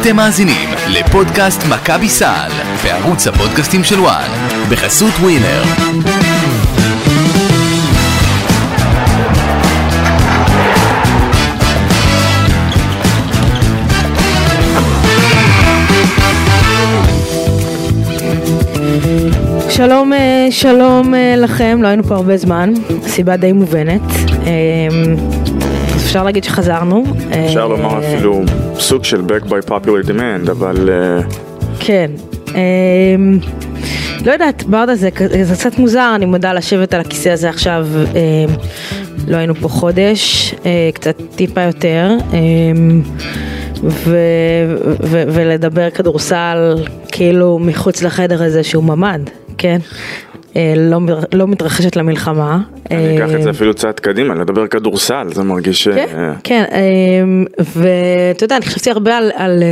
אתם מאזינים לפודקאסט מכבי סל בערוץ הפודקאסטים של וואן בחסות ווינר. שלום, אה, שלום אה, לכם, לא היינו פה הרבה זמן, סיבה די מובנת. אה, אפשר להגיד שחזרנו. אפשר לומר אפילו סוג של back by popular demand, אבל... כן. לא יודעת, ברדה זה, זה קצת מוזר, אני מודה לשבת על הכיסא הזה עכשיו, לא היינו פה חודש, קצת טיפה יותר, ו, ו, ולדבר כדורסל כאילו מחוץ לחדר הזה שהוא ממ"ד. כן. אה, לא, לא מתרחשת למלחמה. אני אקח את זה אה, אפילו צעד קדימה, לדבר כדורסל, זה מרגיש... כן, אה, כן, ואתה יודע, אני חשבתי הרבה על, על...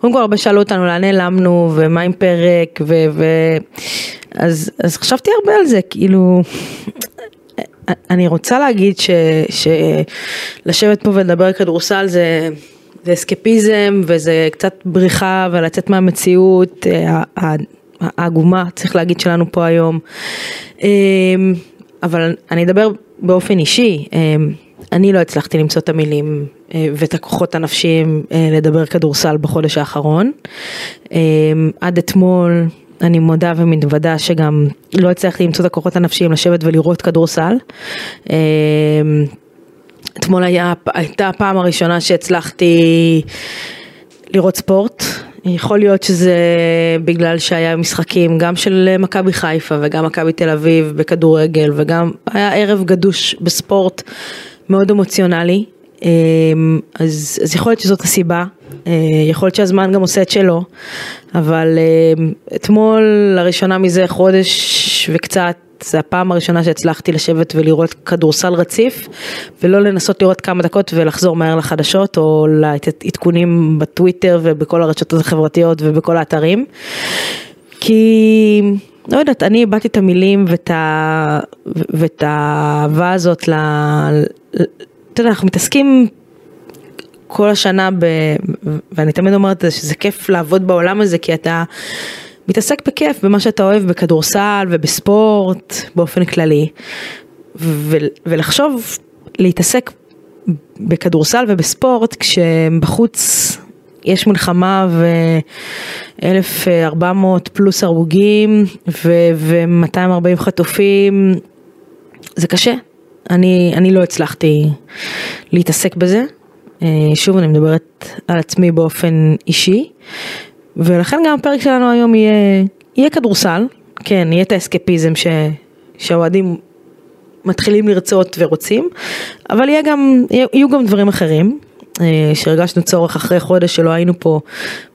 קודם כל הרבה שאלו אותנו לאן נעלמנו ומה עם פרק ו... ו... אז, אז חשבתי הרבה על זה, כאילו, אני רוצה להגיד ש, שלשבת פה ולדבר כדורסל זה, זה אסקפיזם וזה קצת בריחה ולצאת מהמציאות, העגומה, צריך להגיד, שלנו פה היום. אמ, אבל אני אדבר באופן אישי, אמ, אני לא הצלחתי למצוא את המילים אה, ואת הכוחות הנפשיים אה, לדבר כדורסל בחודש האחרון. אמ, עד אתמול אני מודה ומתוודה שגם לא הצלחתי למצוא את הכוחות הנפשיים לשבת ולראות כדורסל. אתמול היה, הייתה הפעם הראשונה שהצלחתי לראות ספורט, יכול להיות שזה בגלל שהיה משחקים גם של מכבי חיפה וגם מכבי תל אביב בכדורגל וגם היה ערב גדוש בספורט מאוד אמוציונלי. אמ, אז, אז יכול להיות שזאת הסיבה, אה, יכול להיות שהזמן גם עושה את שלו, אבל אמ, אתמול לראשונה מזה חודש וקצת זה הפעם הראשונה שהצלחתי לשבת ולראות כדורסל רציף ולא לנסות לראות כמה דקות ולחזור מהר לחדשות או לעדכונים בטוויטר ובכל הרשתות החברתיות ובכל האתרים. כי לא יודעת, אני איבדתי את המילים ואת, ה... ואת האהבה הזאת ל... אתה יודע, אנחנו מתעסקים כל השנה ב... ואני תמיד אומרת שזה כיף לעבוד בעולם הזה כי אתה מתעסק בכיף, במה שאתה אוהב, בכדורסל ובספורט באופן כללי. ו- ולחשוב, להתעסק בכדורסל ובספורט כשבחוץ יש מלחמה ו-1400 פלוס הרוגים ו-240 חטופים, זה קשה. אני, אני לא הצלחתי להתעסק בזה. אה, שוב, אני מדברת על עצמי באופן אישי. ולכן גם הפרק שלנו היום יהיה, יהיה כדורסל, כן, יהיה את האסקפיזם שהאוהדים מתחילים לרצות ורוצים, אבל יהיה גם, יהיו גם דברים אחרים, אה, שהרגשנו צורך אחרי חודש שלא היינו פה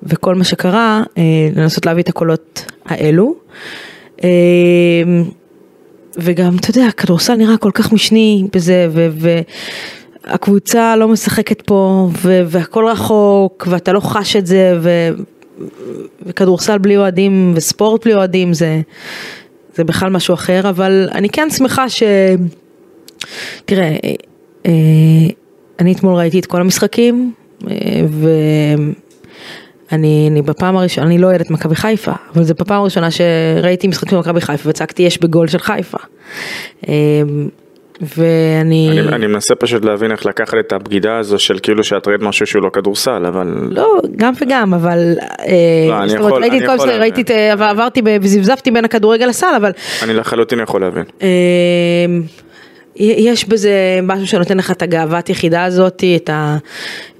וכל מה שקרה, אה, לנסות להביא את הקולות האלו. אה, וגם, אתה יודע, כדורסל נראה כל כך משני בזה, ו... ו הקבוצה לא משחקת פה, והכל רחוק, ואתה לא חש את זה, ו- וכדורסל בלי אוהדים וספורט בלי אוהדים זה, זה בכלל משהו אחר, אבל אני כן שמחה ש... תראה, אה, אני אתמול ראיתי את כל המשחקים, אה, ואני אני בפעם הראשונה, אני לא אוהדת מכבי חיפה, אבל זה בפעם הראשונה שראיתי משחקים במכבי חיפה וצעקתי יש בגול של חיפה. אה, ואני... אני, אני מנסה פשוט להבין איך לקחת את הבגידה הזו של כאילו שאת ראית משהו שהוא לא כדורסל, אבל... לא, גם וגם, אבל... אה, לא, אני יכול, ראיתי אני יכול להבין. ראיתי, עברתי וזבזבתי בין הכדורגל לסל, אבל... אני לחלוטין יכול להבין. אה, יש בזה משהו שנותן לך את הגאוות יחידה הזאת, את ה...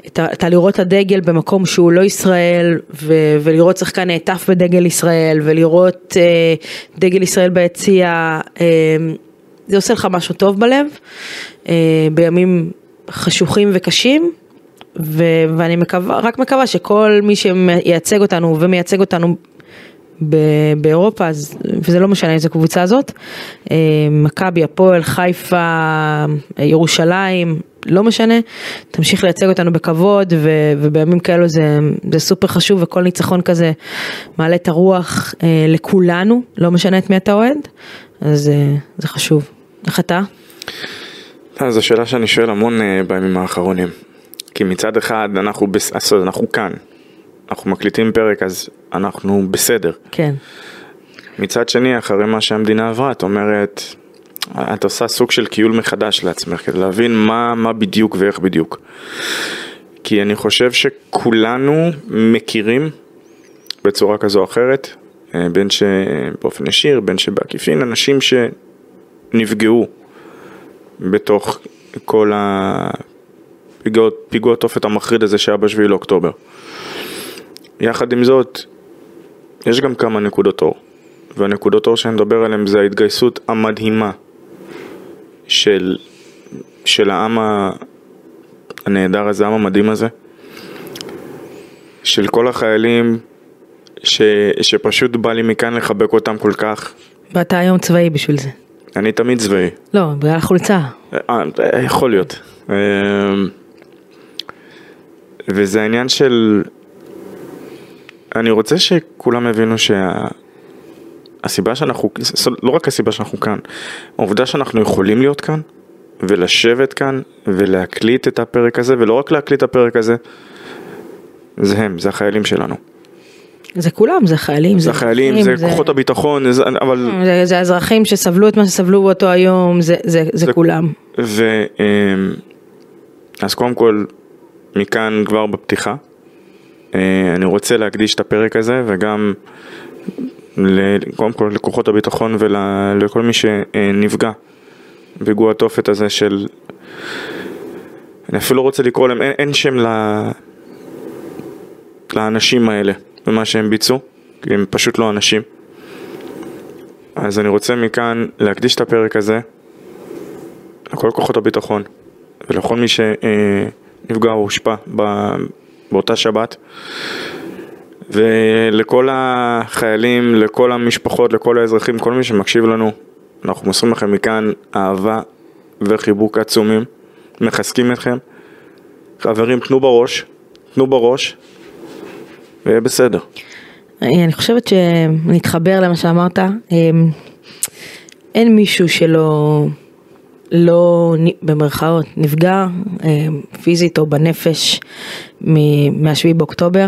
את ה, את ה לראות את הדגל במקום שהוא לא ישראל, ו, ולראות שחקן נעטף בדגל ישראל, ולראות אה, דגל ישראל ביציע, אה, זה עושה לך משהו טוב בלב, אה, בימים חשוכים וקשים, ו- ואני מקווה, רק מקווה שכל מי שמייצג אותנו ומייצג אותנו ב- באירופה, אז, וזה לא משנה איזה קבוצה זאת, אה, מכבי, הפועל, חיפה, ירושלים, לא משנה, תמשיך לייצג אותנו בכבוד ו- ובימים כאלו זה, זה סופר חשוב וכל ניצחון כזה מעלה את הרוח אה, לכולנו, לא משנה את מי אתה אוהד, אז אה, זה חשוב. איך אתה? אה, זו שאלה שאני שואל המון אה, בימים האחרונים. כי מצד אחד אנחנו, בס... אנחנו כאן, אנחנו מקליטים פרק אז אנחנו בסדר. כן. מצד שני, אחרי מה שהמדינה עברה, את אומרת, את עושה סוג של קיול מחדש לעצמך, כדי להבין מה, מה בדיוק ואיך בדיוק. כי אני חושב שכולנו מכירים בצורה כזו או אחרת, אה, בין שבאופן ישיר, בין שבעקיפין, אנשים שנפגעו בתוך כל הפיגוע התופת המחריד הזה שהיה בשביעי לאוקטובר. יחד עם זאת, יש גם כמה נקודות אור. והנקודות אור שאני מדבר עליהן זה ההתגייסות המדהימה של, של העם הנהדר הזה, העם המדהים הזה, של כל החיילים ש, שפשוט בא לי מכאן לחבק אותם כל כך. ואתה היום צבאי בשביל זה. אני תמיד צבאי. לא, בגלל החולצה. אה, יכול להיות. אה, וזה העניין של... אני רוצה שכולם יבינו שהסיבה שה... שאנחנו, לא רק הסיבה שאנחנו כאן, העובדה שאנחנו יכולים להיות כאן ולשבת כאן ולהקליט את הפרק הזה, ולא רק להקליט את הפרק הזה, זה הם, זה החיילים שלנו. זה כולם, זה חיילים, זה החיילים, זה, זה כוחות הביטחון, זה, אבל... זה, זה האזרחים שסבלו את מה שסבלו באותו היום, זה, זה, זה, זה כולם. ו... אמ, אז קודם כל, מכאן כבר בפתיחה, אה, אני רוצה להקדיש את הפרק הזה וגם קודם כל לכוחות הביטחון ולכל מי שנפגע בפיגוע התופת הזה של... אני אפילו לא רוצה לקרוא להם, אין, אין שם ל... לאנשים האלה ומה שהם ביצעו, כי הם פשוט לא אנשים. אז אני רוצה מכאן להקדיש את הפרק הזה לכל כוחות הביטחון ולכל מי שנפגע או הושפע באותה שבת ולכל החיילים, לכל המשפחות, לכל האזרחים, כל מי שמקשיב לנו, אנחנו מוסרים לכם מכאן אהבה וחיבוק עצומים, מחזקים אתכם. חברים, תנו בראש, תנו בראש, ויהיה בסדר. אני חושבת שנתחבר למה שאמרת, אמ, אין מישהו שלא, לא, במרכאות, נפגע אמ, פיזית או בנפש מה-7 באוקטובר,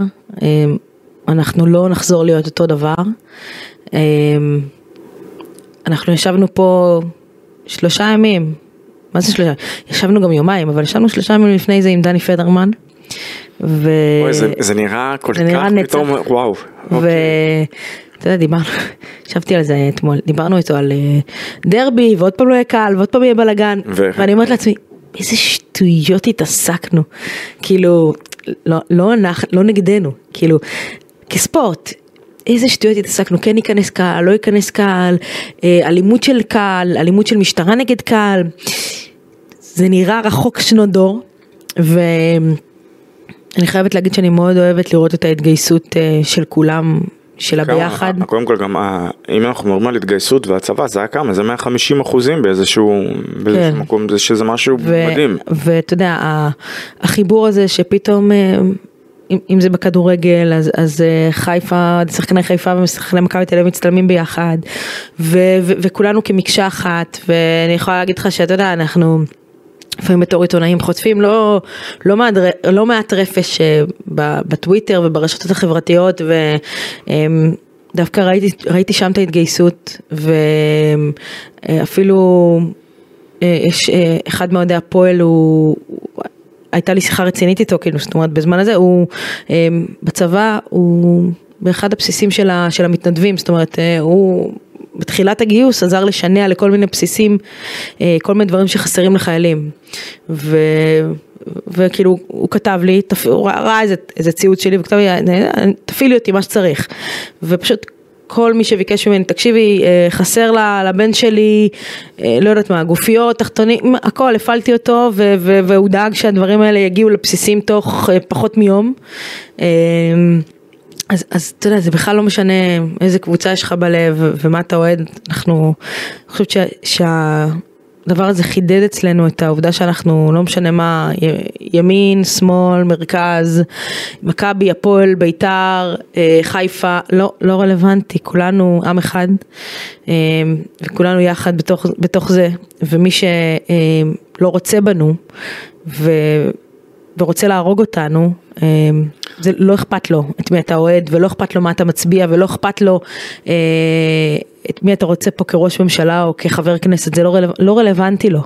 אנחנו לא נחזור להיות אותו דבר. אנחנו ישבנו פה שלושה ימים, מה זה שלושה? ישבנו גם יומיים, אבל ישבנו שלושה ימים לפני זה עם דני פדרמן. ו... אוי, זה, זה נראה כל זה כך נראה נצח. פתאום, וואו. ואתה יודע, דיברנו, ישבתי על זה אתמול, דיברנו איתו על אה, דרבי, ועוד פעם לא יהיה קל, ועוד פעם יהיה בלאגן, ו... ואני אומרת לעצמי, איזה שטויות התעסקנו, כאילו, לא, לא, אנחנו, לא נגדנו, כאילו, כספורט, איזה שטויות התעסקנו, כן ייכנס קהל, לא ייכנס קהל, אה, אלימות של קהל, אלימות של משטרה נגד קהל, זה נראה רחוק שנות דור, ואני חייבת להגיד שאני מאוד אוהבת לראות את ההתגייסות אה, של כולם. של הביחד. קודם כל גם אם אנחנו מדברים על התגייסות והצבא זה היה כמה זה 150 אחוזים באיזשהו, באיזשהו כן. מקום זה שזה משהו ו- מדהים. ואתה יודע החיבור הזה שפתאום אה, אם, אם זה בכדורגל, אז, אז אה, חיפה, שחקני חיפה ושחקני מכבי תל אביב מצטלמים ביחד, ו, ו, וכולנו כמקשה אחת, ואני יכולה להגיד לך שאתה יודע, אנחנו... לפעמים בתור עיתונאים חוטפים לא, לא, מעט, לא מעט רפש אה, בטוויטר וברשתות החברתיות ודווקא אמ, ראיתי, ראיתי שם את ההתגייסות ואפילו אה, יש אחד מאוהדי הפועל הוא הייתה לי שיחה רצינית איתו, כאילו, זאת אומרת, בזמן הזה הוא בצבא, הוא באחד הבסיסים של, ה, של המתנדבים, זאת אומרת, אה, הוא בתחילת הגיוס עזר לשנע לכל מיני בסיסים, אה, כל מיני דברים שחסרים לחיילים. ו... וכאילו הוא כתב לי, הוא ראה איזה, איזה ציוץ שלי וכתב לי, תפעילי אותי מה שצריך. ופשוט כל מי שביקש ממני, תקשיבי, אה, חסר לבן שלי, אה, לא יודעת מה, גופיות, תחתונים, הכל, הפעלתי אותו והוא דאג שהדברים האלה יגיעו לבסיסים תוך פחות מיום. אז, אז אתה יודע, זה בכלל לא משנה איזה קבוצה יש לך בלב ומה אתה אוהד, אנחנו, אני חושבת שה... הדבר הזה חידד אצלנו את העובדה שאנחנו לא משנה מה, ימין, שמאל, מרכז, מכבי, הפועל, ביתר, אה, חיפה, לא, לא רלוונטי, כולנו עם אחד אה, וכולנו יחד בתוך, בתוך זה, ומי שלא רוצה בנו ו... ורוצה להרוג אותנו, אה, זה לא אכפת לו את מי אתה אוהד, ולא אכפת לו מה אתה מצביע, ולא אכפת לו אה, את מי אתה רוצה פה כראש ממשלה או כחבר כנסת, זה לא, רלו, לא רלוונטי לו.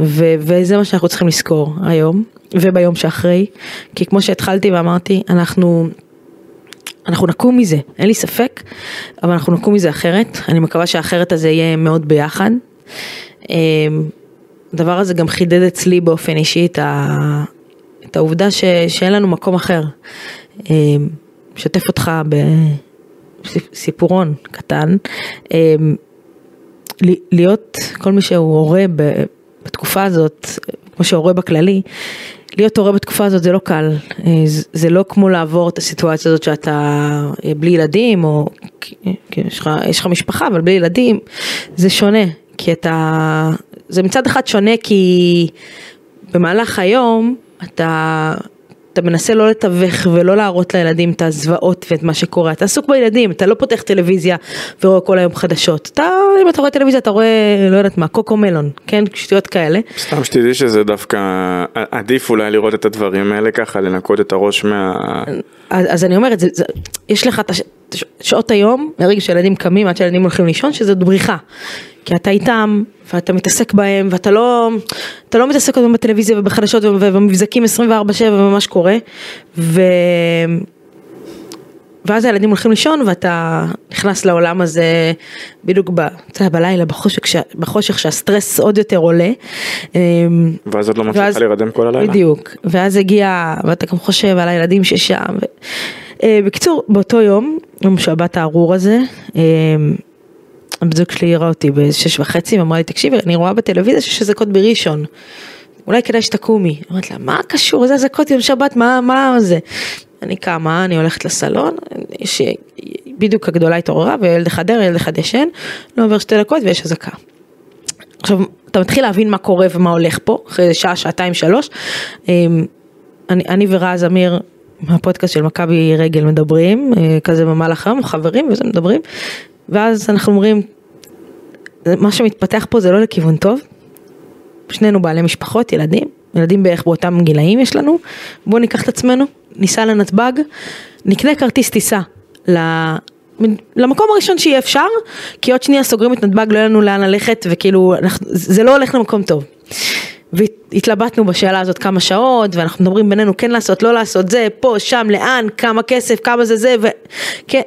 ו, וזה מה שאנחנו צריכים לזכור היום, וביום שאחרי, כי כמו שהתחלתי ואמרתי, אנחנו... אנחנו נקום מזה, אין לי ספק, אבל אנחנו נקום מזה אחרת, אני מקווה שהאחרת הזה יהיה מאוד ביחד. הדבר הזה גם חידד אצלי באופן אישי את, ה... את העובדה ש... שאין לנו מקום אחר. משתף אותך בסיפורון קטן, להיות כל מי שהוא הורה בתקופה הזאת, כמו שהורה בכללי, להיות הורה בתקופה הזאת זה לא קל, זה לא כמו לעבור את הסיטואציה הזאת שאתה בלי ילדים, או יש לך, יש לך משפחה אבל בלי ילדים, זה שונה, כי אתה, זה מצד אחד שונה כי במהלך היום אתה, אתה מנסה לא לתווך ולא להראות לילדים את הזוועות ואת מה שקורה, אתה עסוק בילדים, אתה לא פותח טלוויזיה ורואה כל היום חדשות, אתה, אם אתה רואה טלוויזיה אתה רואה, לא יודעת מה, קוקו מלון, כן, שטויות כאלה. סתם שתדעי שזה דווקא עדיף אולי לראות את הדברים האלה ככה, לנקות את הראש מה... אז, אז אני אומרת, זה, זה, יש לך את שעות היום, מהרגע שילדים קמים עד שילדים הולכים לישון, שזאת בריחה. כי אתה איתם, ואתה מתעסק בהם, ואתה לא, אתה לא מתעסק אותם בטלוויזיה ובחדשות ובמבזקים 24/7 ומה שקורה, ו... ואז הילדים הולכים לישון ואתה נכנס לעולם הזה בדיוק ב, יודע, בלילה, בחושך, בחושך שהסטרס עוד יותר עולה. ואז עוד לא מצליחה להירדם כל הלילה. בדיוק, ואז הגיע, ואתה גם חושב על הילדים ששם. ו... בקיצור, באותו יום, יום שבת הארור הזה, הבת זוג שלי הראה אותי בשש וחצי ואמרה לי תקשיבי אני רואה בטלוויזיה שיש אזעקות בראשון. אולי כדאי שתקומי. אמרתי לה מה קשור איזה אזעקות יום שבת מה מה זה. אני קמה אני הולכת לסלון יש בדיוק הגדולה התעוררה וילד אחד ער ילד אחד ישן לא עובר שתי דקות ויש אזעקה. עכשיו אתה מתחיל להבין מה קורה ומה הולך פה אחרי שעה שעתיים שלוש. אני, אני ורז אמיר מהפודקאסט של מכבי רגל מדברים כזה במהלך היום חברים וזה מדברים ואז אנחנו אומרים, מה שמתפתח פה זה לא לכיוון טוב, שנינו בעלי משפחות, ילדים, ילדים בערך באותם גילאים יש לנו, בואו ניקח את עצמנו, ניסע לנתב"ג, נקנה כרטיס טיסה למקום הראשון שיהיה אפשר, כי עוד שנייה סוגרים את נתב"ג, לא יהיה לנו לאן ללכת, וכאילו, זה לא הולך למקום טוב. והתלבטנו בשאלה הזאת כמה שעות, ואנחנו מדברים בינינו כן לעשות, לא לעשות, זה, פה, שם, לאן, כמה כסף, כמה זה זה, וכן,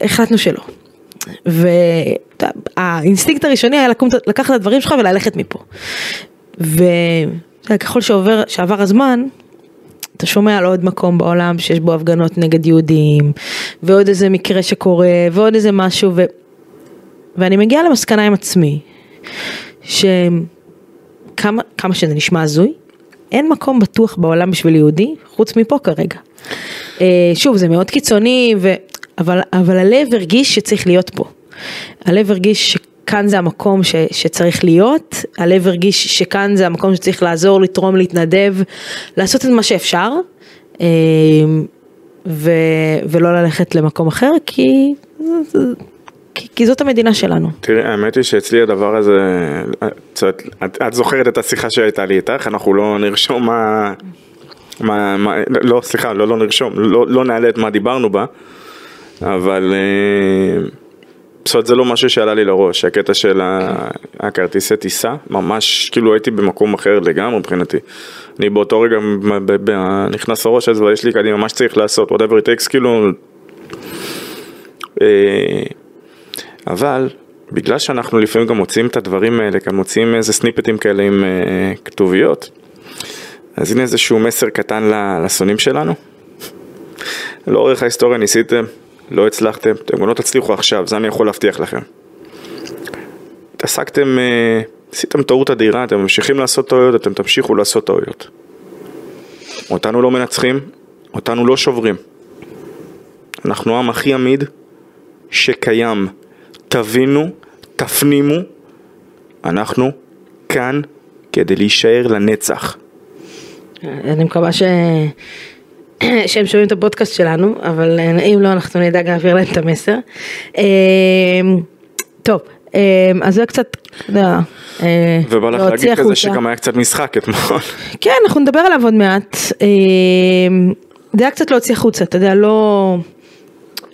והחלטנו שלא. והאינסטינקט הראשוני היה לקום, לקחת את הדברים שלך וללכת מפה. וככל שעובר, שעבר הזמן, אתה שומע על עוד מקום בעולם שיש בו הפגנות נגד יהודים, ועוד איזה מקרה שקורה, ועוד איזה משהו, ו... ואני מגיעה למסקנה עם עצמי, שכמה שזה נשמע הזוי, אין מקום בטוח בעולם בשביל יהודי, חוץ מפה כרגע. שוב, זה מאוד קיצוני, ו... אבל, אבל הלב הרגיש שצריך להיות פה. הלב הרגיש שכאן זה המקום ש, שצריך להיות, הלב הרגיש שכאן זה המקום שצריך לעזור, לתרום, להתנדב, לעשות את מה שאפשר, ו, ולא ללכת למקום אחר, כי, כי, כי זאת המדינה שלנו. תראי, האמת היא שאצלי הדבר הזה, את, את, את זוכרת את השיחה שהייתה לי איתך, אנחנו לא נרשום מה... מה, מה, לא, סליחה, לא, לא נרשום, לא, לא נעלה את מה דיברנו בה, אבל אה, זה לא משהו שעלה לי לראש, הקטע של הכרטיסי טיסה, ממש כאילו הייתי במקום אחר לגמרי מבחינתי. אני באותו רגע נכנס לראש הזה ויש לי קדימה מה שצריך לעשות, whatever it takes, כאילו... אה, אבל בגלל שאנחנו לפעמים גם מוצאים את הדברים האלה, גם מוצאים איזה סניפטים כאלה עם אה, כתוביות, אז הנה איזשהו מסר קטן לשונאים שלנו. לאורך ההיסטוריה ניסיתם, לא הצלחתם, אתם גם לא תצליחו עכשיו, זה אני יכול להבטיח לכם. התעסקתם, אה, עשיתם טעות אדירה, אתם ממשיכים לעשות טעויות, אתם תמשיכו לעשות טעויות. אותנו לא מנצחים, אותנו לא שוברים. אנחנו העם הכי עמיד שקיים. תבינו, תפנימו, אנחנו כאן כדי להישאר לנצח. אני מקווה ש... שהם שומעים את הפודקאסט שלנו, אבל אם לא, אנחנו נדאג להעביר להם את המסר. טוב, אמ, אז זה קצת, אתה יודע, אה, ובא לך להגיד כזה. שגם היה קצת משחק אתמול. כן, אנחנו נדבר עליו עוד מעט. אמ, זה היה קצת להוציא החוצה, אתה יודע, לא,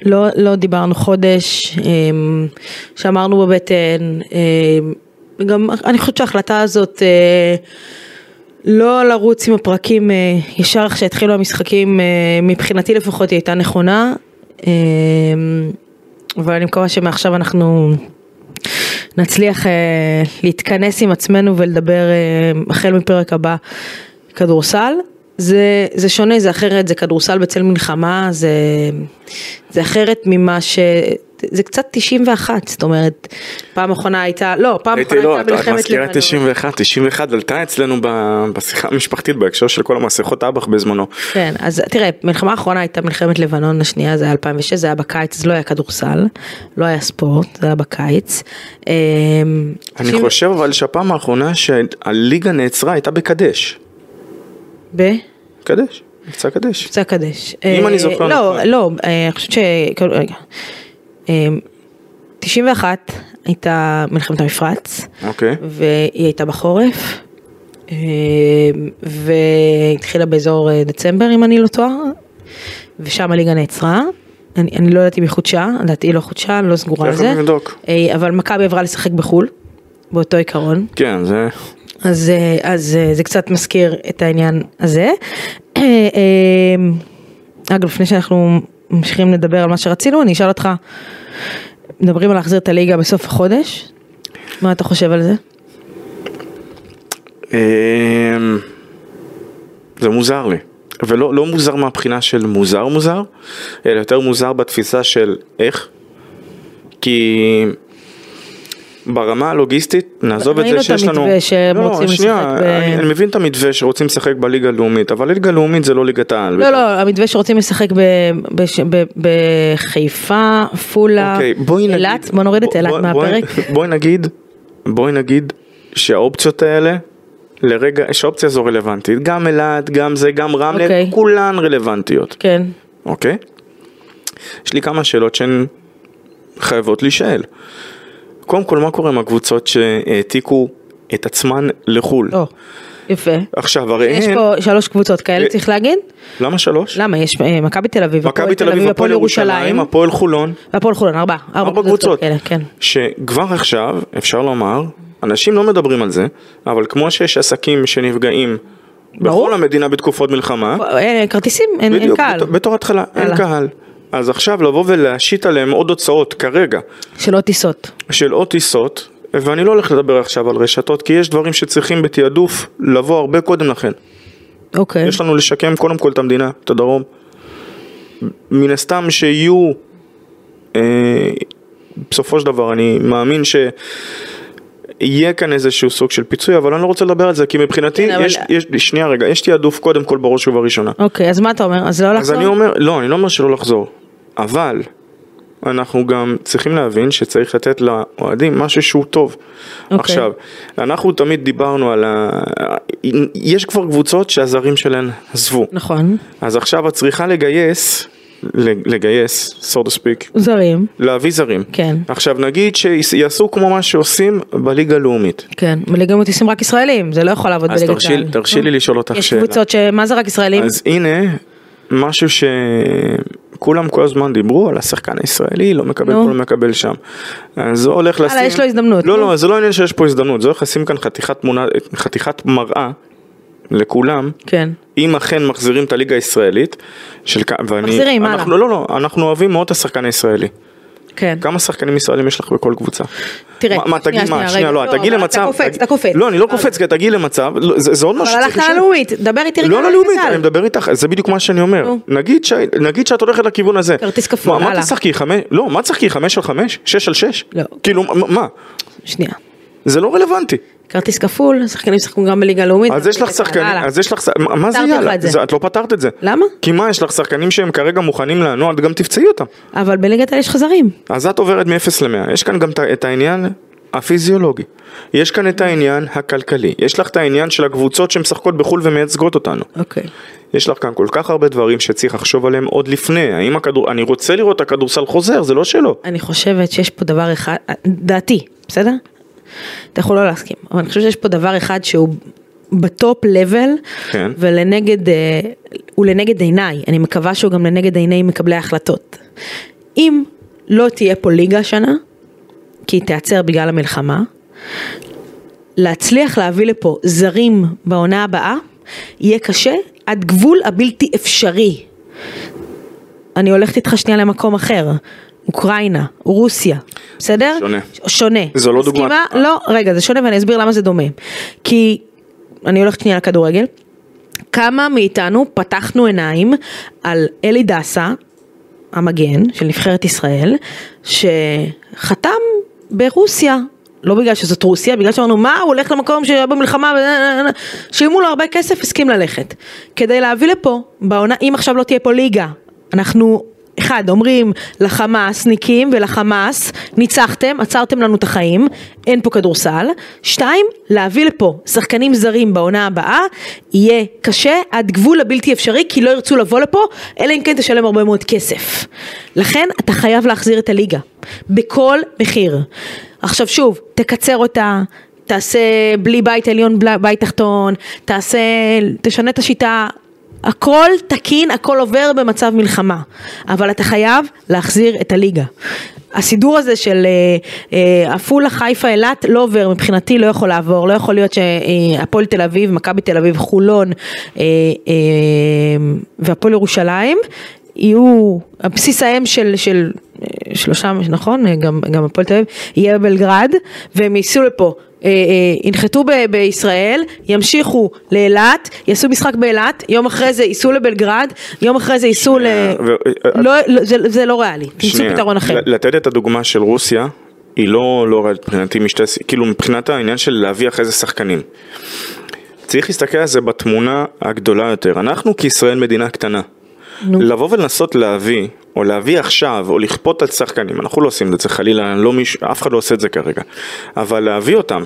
לא, לא דיברנו חודש, אמ, שאמרנו בבטן, אמ, גם אני חושבת שההחלטה הזאת אה, לא לרוץ עם הפרקים אה, ישר איך שהתחילו המשחקים, אה, מבחינתי לפחות היא הייתה נכונה, אמ, אבל אני מקווה שמעכשיו אנחנו נצליח אה, להתכנס עם עצמנו ולדבר אה, החל מפרק הבא כדורסל. זה, זה שונה, זה אחרת, זה כדורסל בצל מלחמה, זה, זה אחרת ממה ש... זה קצת 91, זאת אומרת, פעם אחרונה הייתה, לא, פעם הייתי אחרונה לא, הייתה את את מלחמת מזכירה את לבנון. 91, 91 עלתה אצלנו בשיחה המשפחתית בהקשר של כל המסכות אב"ח בזמנו. כן, אז תראה, מלחמה האחרונה הייתה מלחמת לבנון השנייה, זה היה 2006, זה היה בקיץ, זה לא היה כדורסל, לא היה ספורט, זה היה בקיץ. אמ, אני חושב אבל שהפעם האחרונה שהליגה נעצרה הייתה בקדש. ב? קדש, מבצע קדש. מבצע קדש. אם אני זוכר לא, נכון. לא, אה, אני חושבת ש... רגע. אה, 91 הייתה מלחמת המפרץ, אוקיי. והיא הייתה בחורף, אה, והתחילה באזור אה, דצמבר אם אני לא טועה, ושם הליגה נעצרה. אני, אני לא יודעת אם היא חודשה, לדעתי היא לא חודשה, אני לא סגורה על זה. נבדוק. אה, אבל מכבי עברה לשחק בחו"ל, באותו עיקרון. כן, זה... אז, אה, אז זה קצת מזכיר את העניין הזה. אה, אגב, לפני שאנחנו ממשיכים לדבר על מה שרצינו, אני אשאל אותך, מדברים על להחזיר את הליגה בסוף החודש, מה אתה חושב על זה? אמ, זה מוזר לי. ולא לא מוזר מהבחינה של מוזר מוזר, אלא יותר מוזר בתפיסה של איך. כי ברמה הלוגיסטית, נעזוב את ראינו זה את שיש לנו... המתווה שהם לא, רוצים שנייה, לשחק ב- אני, אני מבין את המתווה שרוצים לשחק בליגה הלאומית, אבל ליגה לאומית זה לא ליגת העל. לא, לא, המתווה שרוצים לשחק בחיפה, עפולה, אוקיי. אילת, בוא נוריד את אילת מהפרק. בואי, נגיד, בואי נגיד שהאופציות האלה, לרגע, שהאופציה הזו רלוונטית, גם אילת, גם זה, גם רמלה, אוקיי. כולן רלוונטיות, כן, אוקיי? יש לי כמה שאלות שהן חייבות להישאל. קודם כל, מה קורה עם הקבוצות שהעתיקו את עצמן לחו"ל? או, יפה. עכשיו, הרי יש הן... פה שלוש קבוצות כאלה, אה, צריך להגיד? למה שלוש? למה? יש אה, מכבי תל אביב, מכבי תל אביב, הפועל ירושלים, הפועל חולון, והפועל חולון, ארבע, ארבע קבוצות, כאלה, כן. שכבר עכשיו, אפשר לומר, אנשים לא מדברים על זה, אבל כמו שיש עסקים שנפגעים ברור. בכל המדינה בתקופות מלחמה, אין כרטיסים, אין אין קהל. בת- בתור התחלה, אין. קהל. אז עכשיו לבוא ולהשית עליהם עוד הוצאות כרגע שלא טיסות. של עוד טיסות, ואני לא הולך לדבר עכשיו על רשתות, כי יש דברים שצריכים בתעדוף לבוא הרבה קודם לכן. אוקיי. יש לנו לשקם קודם כל את המדינה, את הדרום. מן הסתם שיהיו, אה, בסופו של דבר אני מאמין שיהיה כאן איזשהו סוג של פיצוי, אבל אני לא רוצה לדבר על זה, כי מבחינתי, כן, אבל- יש, יש, שנייה רגע, יש תעדוף קודם כל בראש ובראשונה. אוקיי, אז מה אתה אומר? אז לא אז לחזור? אני אומר, לא, אני לא אומר שלא לחזור, אבל אנחנו גם צריכים להבין שצריך לתת לאוהדים משהו שהוא טוב. אוקיי. עכשיו, אנחנו תמיד דיברנו על ה... יש כבר קבוצות שהזרים שלהן עזבו. נכון. אז עכשיו את צריכה לגייס, לגייס, so to speak, זרים, להביא זרים. כן. עכשיו נגיד שיעשו כמו מה שעושים בליגה הלאומית. כן. בליגה מטיסים רק ישראלים, זה לא יכול לעבוד אז בליגת תרשי, העל. תרשי לי לשאול אותך יש שאלה. קבוצות שמה זה רק ישראלים? אז הנה, משהו שכולם כל הזמן דיברו על השחקן הישראלי, לא מקבל נו. פה, לא מקבל שם. אז זה הולך לשים... יש לו הזדמנות, לא, נו. לא, זה לא עניין שיש פה הזדמנות, זה הולך לשים כאן חתיכת תמונה, חתיכת מראה לכולם. כן. אם אכן מחזירים את הליגה הישראלית, של כ- ואני, מחזירים, הלאה. לא, לא, אנחנו אוהבים מאוד את השחקן הישראלי. כן. כמה שחקנים ישראלים יש לך בכל קבוצה? תראה, מה, תגיד, מה, שנייה. לא, לא, תגיעי אבל למצב, אתה קופץ, תגיד- אתה קופץ. לא, אני לא קופץ, כי תגיעי למצב, לא, זה עוד אבל משהו הלכת להישאל. ללאומית, דבר איתי רגע לא ללאומית, אני. מדבר איתך, זה בדיוק מה שאני אומר. נגיד שאת הולכת לכיוון הזה. כרטיס כפול, מה. תשחקי, חמש, לא, מה תשחקי, חמש על חמש? שש על שש? לא. כאילו, מה? שנייה. זה לא רלוונטי. כרטיס כפול, שחקנים ישחקו גם בליגה הלאומית. אז יש לך. שחקנים. אז יש לך, מה זה יאללה? את זה. זה- את לא פתרת את זה. למה? כי מה, יש לך שחקנים שהם כרגע מוכנים לענו, את גם תפצעי אותם. אבל בליגת יש לך זרים. אז את עוברת מ-0 ל-100. יש כאן גם את העניין הפיזיולוגי. יש כאן את העניין הכלכלי, יש לך את העניין של הקבוצות שמשחקות בחו"ל ומייצגות אותנו. אוקיי. יש לך כאן כל כך הרבה דברים שצריך לחשוב עליהם עוד לפני, האם הכדור, אני רוצה לראות את הכדורסל חוזר, זה לא שלא. אני חושבת שיש פה דבר אחד, דעתי, בסדר? אתה יכול לא להסכים, אבל אני חושבת שיש פה דבר אחד שהוא בטופ לבל, כן. ולנגד, אה, הוא לנגד עיניי, אני מקווה שהוא גם לנגד עיני מקבלי ההחלטות. אם לא תהיה פה ליגה השנה, כי היא תיעצר בגלל המלחמה, להצליח להביא לפה זרים בעונה הבאה, יהיה קשה עד גבול הבלתי אפשרי. אני הולכת איתך שנייה למקום אחר. אוקראינה, רוסיה, בסדר? שונה. שונה. זו לא דוגמה. לא, רגע, זה שונה ואני אסביר למה זה דומה. כי, אני הולכת שנייה לכדורגל, כמה מאיתנו פתחנו עיניים על אלי דסה, המגן של נבחרת ישראל, שחתם ברוסיה. לא בגלל שזאת רוסיה, בגלל שאמרנו מה הוא הולך למקום שהיה במלחמה, שילמו לו הרבה כסף, הסכים ללכת. כדי להביא לפה, בעונה, אם עכשיו לא תהיה פה ליגה, אנחנו אחד, אומרים לחמאסניקים ולחמאס, ניצחתם, עצרתם לנו את החיים, אין פה כדורסל. שתיים, להביא לפה שחקנים זרים בעונה הבאה, יהיה קשה עד גבול הבלתי אפשרי, כי לא ירצו לבוא לפה, אלא אם כן תשלם הרבה מאוד כסף. לכן אתה חייב להחזיר את הליגה, בכל מחיר. עכשיו שוב, תקצר אותה, תעשה בלי בית עליון, בלי בית תחתון, תעשה, תשנה את השיטה, הכל תקין, הכל עובר במצב מלחמה, אבל אתה חייב להחזיר את הליגה. הסידור הזה של אה, אה, עפולה, חיפה, אילת לא עובר, מבחינתי לא יכול לעבור, לא יכול להיות שהפועל תל אביב, מכבי תל אביב, חולון אה, והפועל ירושלים יהיו, הבסיס האם של, של שלושה, נכון? גם, גם הפועל תל אביב, יהיה בבלגרד, והם ייסעו לפה. ינחתו ב- בישראל, ימשיכו לאילת, יעשו משחק באילת, יום אחרי זה ייסעו לבלגרד, יום אחרי זה ייסעו ל... ו- לא, לא, זה, זה לא ריאלי, תמצאו פתרון אחר. לתת את הדוגמה של רוסיה, היא לא, לא ריאלית מבחינתי משתי, כאילו מבחינת העניין של להביא אחרי זה שחקנים. צריך להסתכל על זה בתמונה הגדולה יותר. אנחנו כישראל מדינה קטנה. נו. לבוא ולנסות להביא, או להביא עכשיו, או לכפות על שחקנים, אנחנו לא עושים את זה חלילה, לא מיש... אף אחד לא עושה את זה כרגע, אבל להביא אותם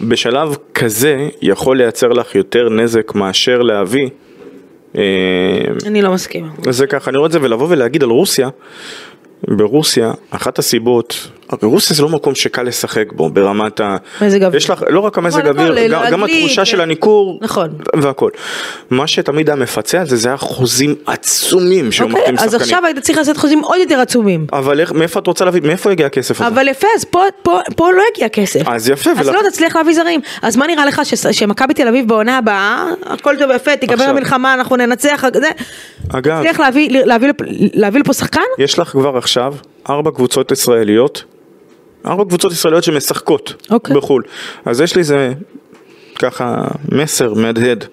בשלב כזה יכול לייצר לך יותר נזק מאשר להביא. אה, אני לא מסכימה. זה ככה, אני רואה את זה, ולבוא ולהגיד על רוסיה, ברוסיה, אחת הסיבות, ברוסיה זה לא מקום שקל לשחק בו ברמת ה... מזג אוויר. יש לך, לא רק המזג אוויר, גם, גם התחושה של כן. הניכור, נכון. והכל. מה שתמיד היה מפצה על זה, זה היה חוזים עצומים שהיו אוקיי, מחתימים אז שחקנים. עכשיו היית צריך לעשות חוזים עוד יותר עצומים. אבל איך, מאיפה את רוצה להביא, מאיפה יגיע הכסף הזה? אבל יפה, אז פה, פה, פה לא הגיע כסף. אז יפה, אז ולכן- לא תצליח להביא זרים. אז מה נראה לך שמכבי תל אביב בעונה הבאה, הכל טוב ויפה, תיגמר. המלחמה, אנחנו ננצח, זה, אגב, תצליח להביא, להביא, לפ- להביא לפה שחקן? יש לך כבר עכשיו ארבע קבוצות ישראליות, ארבע קבוצות ישראליות שמשחקות אוקיי. בחו"ל. אז יש לי איזה, ככה, מסר מהדהד,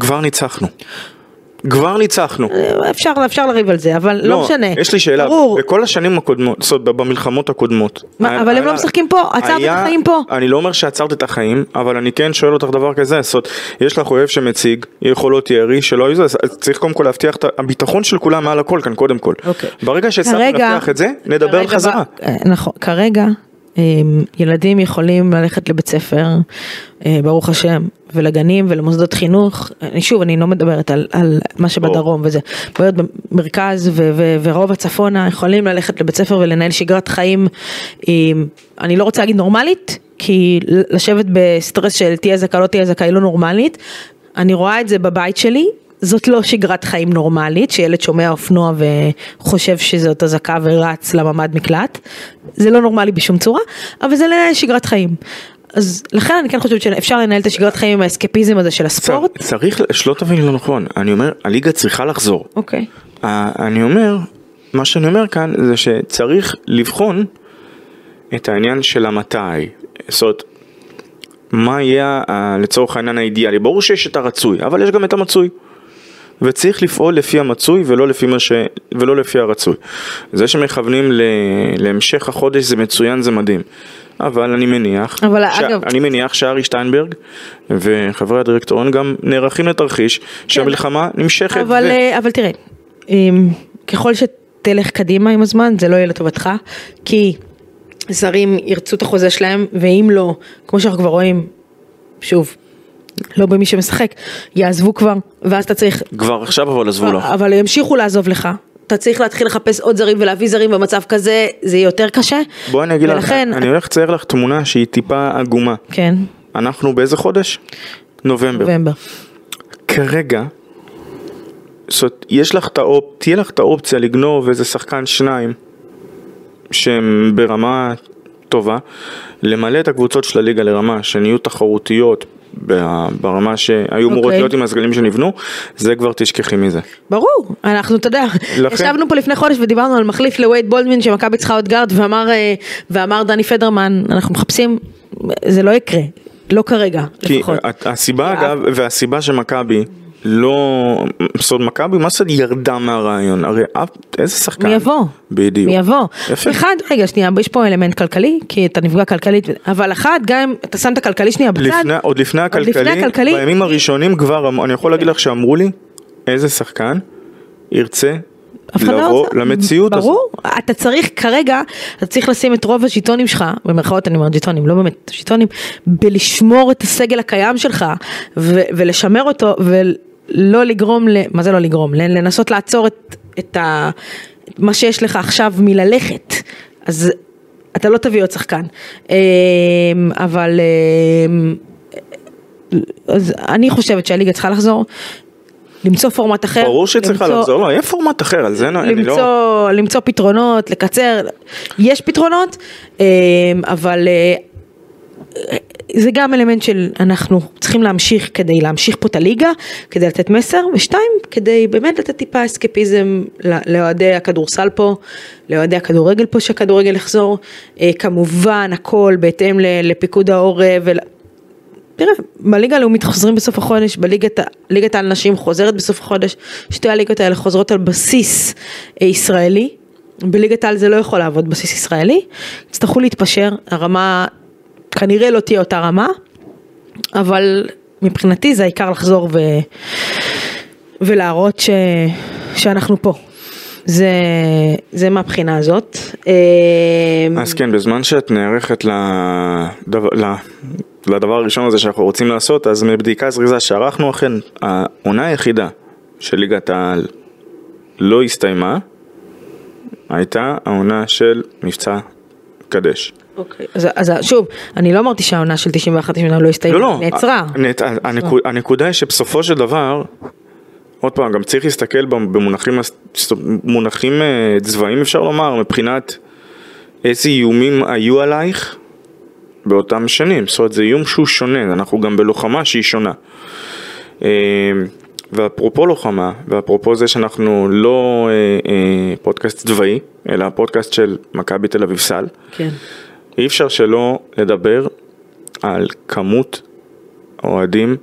כבר ניצחנו. כבר ניצחנו. אפשר, אפשר לריב על זה, אבל לא, משנה. יש לי שאלה, ברור. בכל השנים הקודמות, זאת אומרת, במלחמות הקודמות. מה, היה- אבל הם לא משחקים פה, עצרת את היה- החיים פה. אני לא אומר שעצרת את החיים, אבל אני כן שואל אותך דבר כזה, זאת יש לך אויב שמציג יכולות ירי שלא יהיו זה, צריך קודם כל להבטיח את הביטחון של כולם מעל הכל כאן קודם כל. אוקיי. ברגע שהצלחנו להבטיח את זה, נדבר כרגע חזרה. ב- אה, נכון, כרגע ילדים יכולים ללכת לבית ספר, אה, ברוך השם, ולגנים ולמוסדות חינוך, אני שוב, אני לא מדברת על, על מה שבדרום וזה, בעיות במרכז ו- ו- ורוב הצפונה יכולים ללכת לבית ספר ולנהל שגרת חיים, אה, אני לא רוצה להגיד נורמלית, כי לשבת בסטרס של תהיה זכאי לא תהיה זכאי לא נורמלית, אני רואה את זה בבית שלי, זאת לא שגרת חיים נורמלית, שילד שומע אופנוע וחושב שזאת אזעקה ורץ לממ"ד מקלט, זה לא נורמלי בשום צורה, אבל זה לנהל שגרת חיים. אז לכן אני כן חושבת שאפשר לנהל את השגרת חיים עם האסקפיזם הזה של הספורט. צר- צריך, שלא תבין לא נכון, אני אומר, הליגה צריכה לחזור. אוקיי. ה- אני אומר, מה שאני אומר כאן זה שצריך לבחון את העניין של המתי. זאת אומרת, מה יהיה ה- לצורך העניין האידיאלי. ברור שיש את הרצוי, אבל יש גם את המצוי. וצריך לפעול לפי המצוי ולא לפי, ש... ולא לפי הרצוי. זה שמכוונים ל... להמשך החודש זה מצוין, זה מדהים. אבל אני מניח, אבל אגב- אני מניח שארי שטיינברג וחברי הדירקטוריון גם נערכים לתרחיש שהמלחמה נמשכת. כן. אבל, ו- אה, אבל תראה, אמ, ככל שתלך קדימה עם הזמן זה לא יהיה לטובתך, כי זרים ירצו את החוזה שלהם, ואם לא, כמו שאנחנו כבר רואים, שוב, לא במי שמשחק, יעזבו כבר, ואז אתה צריך, כבר עכשיו אבל עזבו לך. אבל ימשיכו לעזוב לך. אתה צריך להתחיל לחפש עוד זרים ולהביא זרים במצב כזה, זה יהיה יותר קשה. בואי אני אגיד לך, ולכן, אני הולך לצייר לך תמונה שהיא טיפה עגומה. כן, אנחנו באיזה חודש? נובמבר. נובמבר. כרגע, זאת יש לך את האופ... תהיה לך את האופציה לגנוב איזה שחקן שניים שהם ברמה טובה, למלא את הקבוצות של הליגה לרמה שהן יהיו תחרותיות ברמה שהיו אמורות אוקיי. להיות עם הסגלים שנבנו, זה כבר תשכחי מזה. ברור, אנחנו, אתה יודע, לכן- ישבנו פה לפני חודש ודיברנו על מחליף לווייד בולדמין שמכבי צריכה עוד גארד ואמר, אה, ואמר דני פדרמן, אנחנו מחפשים, זה לא יקרה, לא כרגע, כי לפחות. הסיבה אגב, והסיבה שמכבי לא, זאת אומרת מכבי מה זה ירדה מהרעיון, הרי אף, איזה שחקן, מי יבוא? בדיוק, מי יבוא? יפה. אחד, רגע שנייה, יש פה אלמנט כלכלי, כי אתה נפגע כלכלית, אבל אחד, גם אם אתה שם את הכלכלי שנייה בצד, לפני, עוד לפני עוד לפני הכלכלי, הכלכלי, בימים הראשונים כבר, אמ- אני יכול להגיד לך שאמרו לי, איזה שחקן ירצה לא לבוא רוצה. למציאות הזו. ברור, אתה צריך כרגע, אתה צריך לשים את רוב הז'יטונים שלך, במרכאות אני אומרת ז'יטונים, לא באמת ז'יטונים, בלשמור את הסגל הקיים שלך, ו- ולשמר אותו, ולא לגרום, ל- מה זה לא לגרום? לנסות לעצור את, את ה- את מה שיש לך עכשיו מללכת. אז אתה לא תביא עוד שחקן. אמ, אבל אמ, אז אני חושבת שהליגה צריכה לחזור, למצוא פורמט אחר. ברור שהיא צריכה למצוא- לחזור, לא, אין פורמט אחר, על זה אני אני למצוא, לא... למצוא פתרונות, לקצר, יש פתרונות, אה, אבל אה, זה גם אלמנט של אנחנו צריכים להמשיך כדי להמשיך פה את הליגה, כדי לתת מסר, ושתיים, כדי באמת לתת טיפה אסקפיזם לאוהדי הכדורסל פה, לאוהדי הכדורגל פה שהכדורגל יחזור, אה, כמובן הכל בהתאם לפיקוד העורף. ול... תראה, בליגה הלאומית חוזרים בסוף החודש, בליגת העל נשים חוזרת בסוף החודש, שתי הליגות האלה חוזרות על בסיס אה, ישראלי, בליגת העל זה לא יכול לעבוד בסיס ישראלי, יצטרכו להתפשר, הרמה כנראה לא תהיה אותה רמה, אבל מבחינתי זה העיקר לחזור ו... ולהראות ש... שאנחנו פה. זה, זה מהבחינה הזאת. אה, אז כן, בזמן שאת נערכת לדבר, לדבר הראשון הזה שאנחנו רוצים לעשות, אז מבדיקה זריזה שערכנו אכן, העונה היחידה של ליגת העל לא הסתיימה, הייתה העונה של מבצע קדש. אוקיי, אז, אז שוב, אני לא אמרתי שהעונה של 91 לא הסתיימה, לא, לא, נעצרה. הנ- הנקוד- הנקודה היא שבסופו של דבר, עוד פעם, גם צריך להסתכל במונחים מונחים אה, צבאיים אפשר לומר, מבחינת איזה איומים היו עלייך באותם שנים, זאת אומרת זה איום שהוא שונה, אנחנו גם בלוחמה שהיא שונה. ואפרופו לוחמה, ואפרופו זה שאנחנו לא אה, אה, פודקאסט צבאי, אלא פודקאסט של מכבי תל אביב סל, כן. אי אפשר שלא לדבר על כמות האוהדים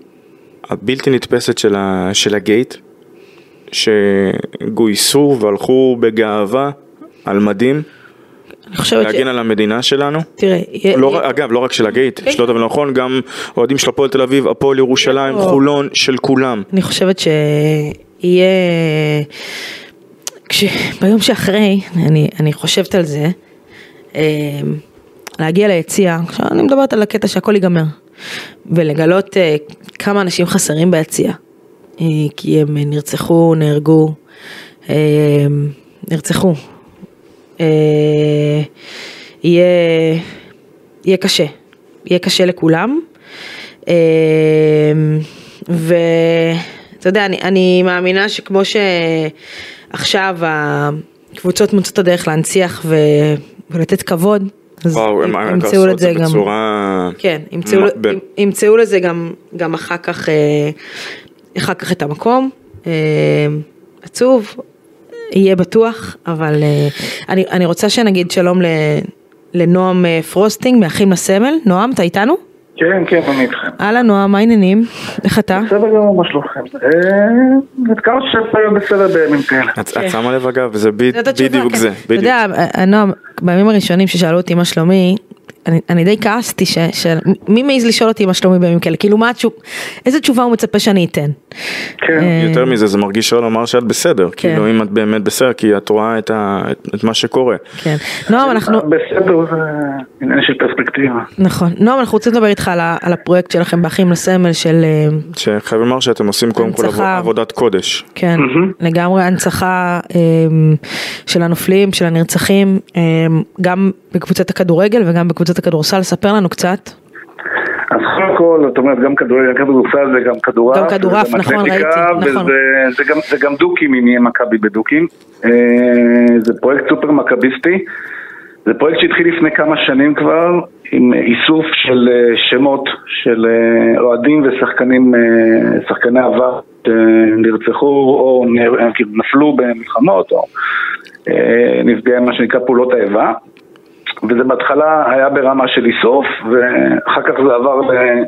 הבלתי נתפסת של, ה, של הגייט, שגויסו והלכו בגאווה על מדים חושבת ש... להגן על המדינה שלנו. תראה, לא, יה- אגב, לא רק של הגייט, כן. שלא תבין נכון, גם אוהדים של הפועל תל אביב, הפועל ירושלים, לא. חולון, של כולם. אני חושבת שיהיה... כש... ביום שאחרי, אני, אני חושבת על זה, אה, להגיע ליציע, אני מדברת על הקטע שהכל ייגמר, ולגלות אה, כמה אנשים חסרים ביציע, אה, כי הם נרצחו, נהרגו, נרצחו. אה, יהיה, יהיה קשה, יהיה קשה לכולם. אה, ואתה יודע, אני, אני מאמינה שכמו שעכשיו הקבוצות מוצאות את הדרך להנציח ו... ולתת כבוד, אז וואו, הם ימצאו לזה זה גם, בצורה... כן, ימצאו, ב- ימצאו לזה גם, גם אחר כך, אה, אחר כך את המקום, עצוב, יהיה בטוח, אבל אה, אני, אני רוצה שנגיד שלום ל, לנועם אה, פרוסטינג מאחים לסמל, נועם אתה איתנו? כן, כן, אני איתכם. אהלן נועם, מה העניינים? איך אתה? בסדר גמור, מה שלומכם? אה, נתקע שפעם בסדר בימים כאלה. את את שמה לב אגב, זה בדיוק כן. זה, אתה. יודע, אה, נועם, בימים הראשונים ששאלו אותי מה שלומי, אני, אני די כעסתי ש... ש... מי מעז לשאול אותי מה שלומי בימים כאלה? כאילו מה התשובה, איזה תשובה הוא מצפה שאני אתן? כן. אה, יותר מזה, זה מרגיש רע לומר שאת בסדר. כן. כאילו, אם את באמת בסדר, כי את רואה את ה- את- את מה שקורה. כן. נועם, אנחנו... בסדר, זה עניין של פרספקטיבה. נכון. נועם, אנחנו רוצים לדבר איתך על ה- על הפרויקט שלכם באחים לסמל של... אה, שחייב לומר שאתם עושים קודם כל עבודת קודש. כן, לגמרי הנצחה של הנופלים, של הנרצחים, גם בקבוצת הכדורגל וגם בקבוצת הכדורסל, ספר לנו קצת. אז קודם כל, את אומרת, גם גם כדורסל וגם כדורעף. גם כדורעף, נכון, ראיתי, נכון. וזה זה גם, זה גם דוקים, אם יהיה מכבי בדוקים. אה, זה פרויקט סופר מכביסטי. זה פרויקט שהתחיל לפני כמה שנים כבר, עם איסוף של אה, שמות של אה, אוהדים ושחקנים, שחקני עבר שנרצחו או כאילו נפלו במלחמות או נפגעי מה שנקרא פעולות האיבה. וזה בהתחלה היה ברמה של איסוף, ואחר כך זה עבר ל...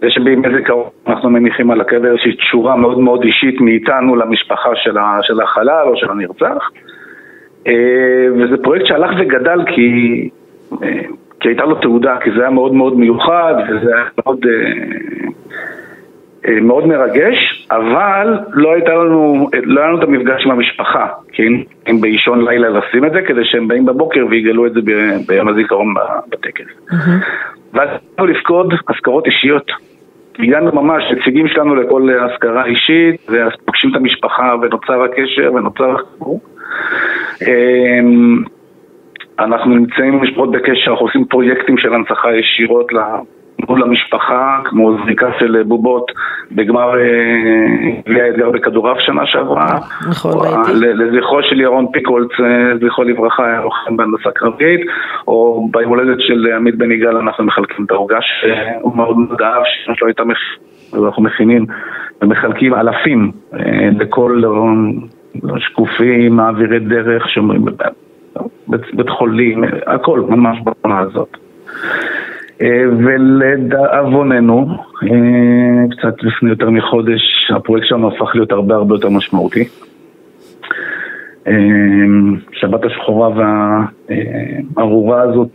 זה שבימי זיכרון אנחנו מניחים על הקבר איזושהי תשורה מאוד מאוד אישית מאיתנו למשפחה של, של החלל או של הנרצח. אה, וזה פרויקט שהלך וגדל כי, אה, כי הייתה לו תעודה, כי זה היה מאוד מאוד מיוחד וזה היה מאוד, אה, מאוד מרגש, אבל לא הייתה לנו, לא היה לנו את המפגש עם המשפחה, כי הם באישון לילה לשים את זה, כדי שהם באים בבוקר ויגלו את זה ביום הזיכרון בטקס. ואז התחלנו לפקוד אזכרות אישיות. הגענו ממש, נציגים שלנו לכל אזכרה אישית, ואז פוגשים את המשפחה ונוצר הקשר ונוצר החיבור. אמ, אנחנו נמצאים עם משפחות בקשר, אנחנו עושים פרויקטים של הנצחה ישירות מול המשפחה, כמו זריקה של בובות בגמר אה, גביע האתגר בכדורעף שנה שעברה. נכון, ראיתי. לזכרו של ירון פיקולץ, אה, זכרו לברכה, היה לוחם בהנדסה קרבית, או ביום הולדת של עמית בן יגאל אנחנו מחלקים את העוגה שהוא מאוד מאוד אהב, שאמא שלו הייתה מכ- אנחנו מכינים ומחלקים אלפים אה, לכל אה, שקופים, מעבירי דרך, שומרים בבית בית- בית חולים, הכל ממש בעונה הזאת. אה, ולדאבוננו, אה, קצת לפני יותר מחודש, הפרויקט שלנו הפך להיות הרבה הרבה יותר משמעותי. אה, שבת השחורה והארורה הזאת,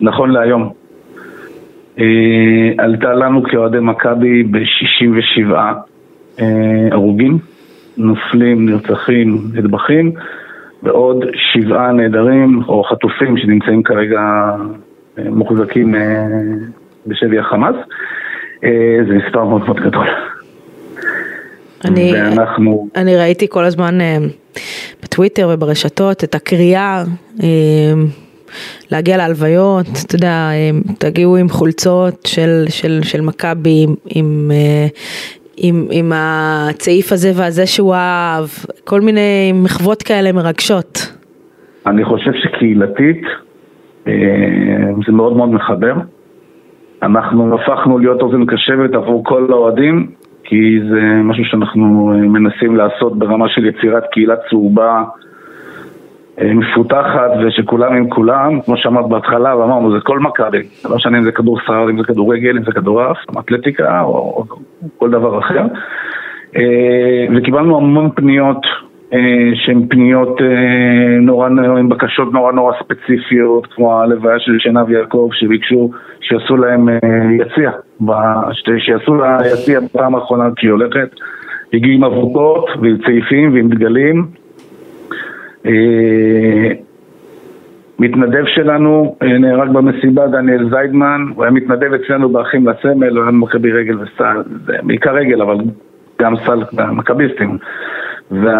נכון להיום, עלתה לנו כאוהדי מכבי ב-67 הרוגים, נופלים, נרצחים, נטבחים, ועוד שבעה נעדרים או חטופים שנמצאים כרגע מוחזקים אה, בשבי החמאס. אה, זה מספר מאוד מאוד גדול. אני, ואנחנו... אני ראיתי כל הזמן אה, בטוויטר וברשתות את הקריאה אה, להגיע להלוויות, אתה יודע, תגיעו עם חולצות של, של, של מכבי, עם, עם, עם, עם הצעיף הזה והזה שהוא אהב, כל מיני מחוות כאלה מרגשות. אני חושב שקהילתית זה מאוד מאוד מחבר. אנחנו הפכנו להיות אוזן קשבת עבור כל האוהדים, כי זה משהו שאנחנו אה, מנסים לעשות ברמה של יצירת קהילה צהובה אה, מפותחת ושכולם עם כולם, כמו שאמרת בהתחלה, ואמרנו זה כל מכבי, לא משנה אם זה כדורסל, אם זה כדורגל, אם זה כדורעף, אתלטיקה או, או כל דבר אחר. אה, וקיבלנו המון פניות אה, שהן פניות אה, נורא, עם בקשות נורא נורא ספציפיות, כמו הלוויה של שנב יעקב, שביקשו שיעשו להם אה, יציע, שיעשו לה יציע בפעם האחרונה כשהיא הולכת. הגיעו עם אבוקות ועם צעיפים ועם דגלים. אה, מתנדב שלנו אה, נהרג במסיבה, דניאל זיידמן, הוא היה מתנדב אצלנו באחים לסמל, הוא היה מכבי רגל וסל, בעיקר רגל, אבל גם סל מכביסטים. ואבא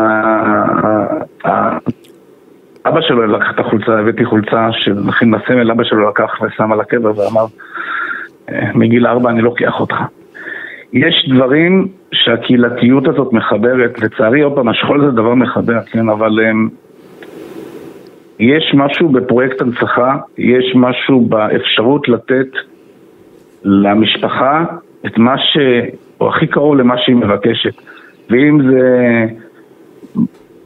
שלו לקח את החולצה, הבאתי חולצה אחים לסמל, אבא שלו לקח ושם על הקבר ואמר, "אה, מגיל ארבע אני לוקח אותך. יש דברים שהקהילתיות הזאת מחברת, לצערי, עוד פעם, השכול זה דבר מחבר, כן, אבל הם, יש משהו בפרויקט הנצחה, יש משהו באפשרות לתת למשפחה את מה ש... או הכי קרוב למה שהיא מבקשת. ואם זה...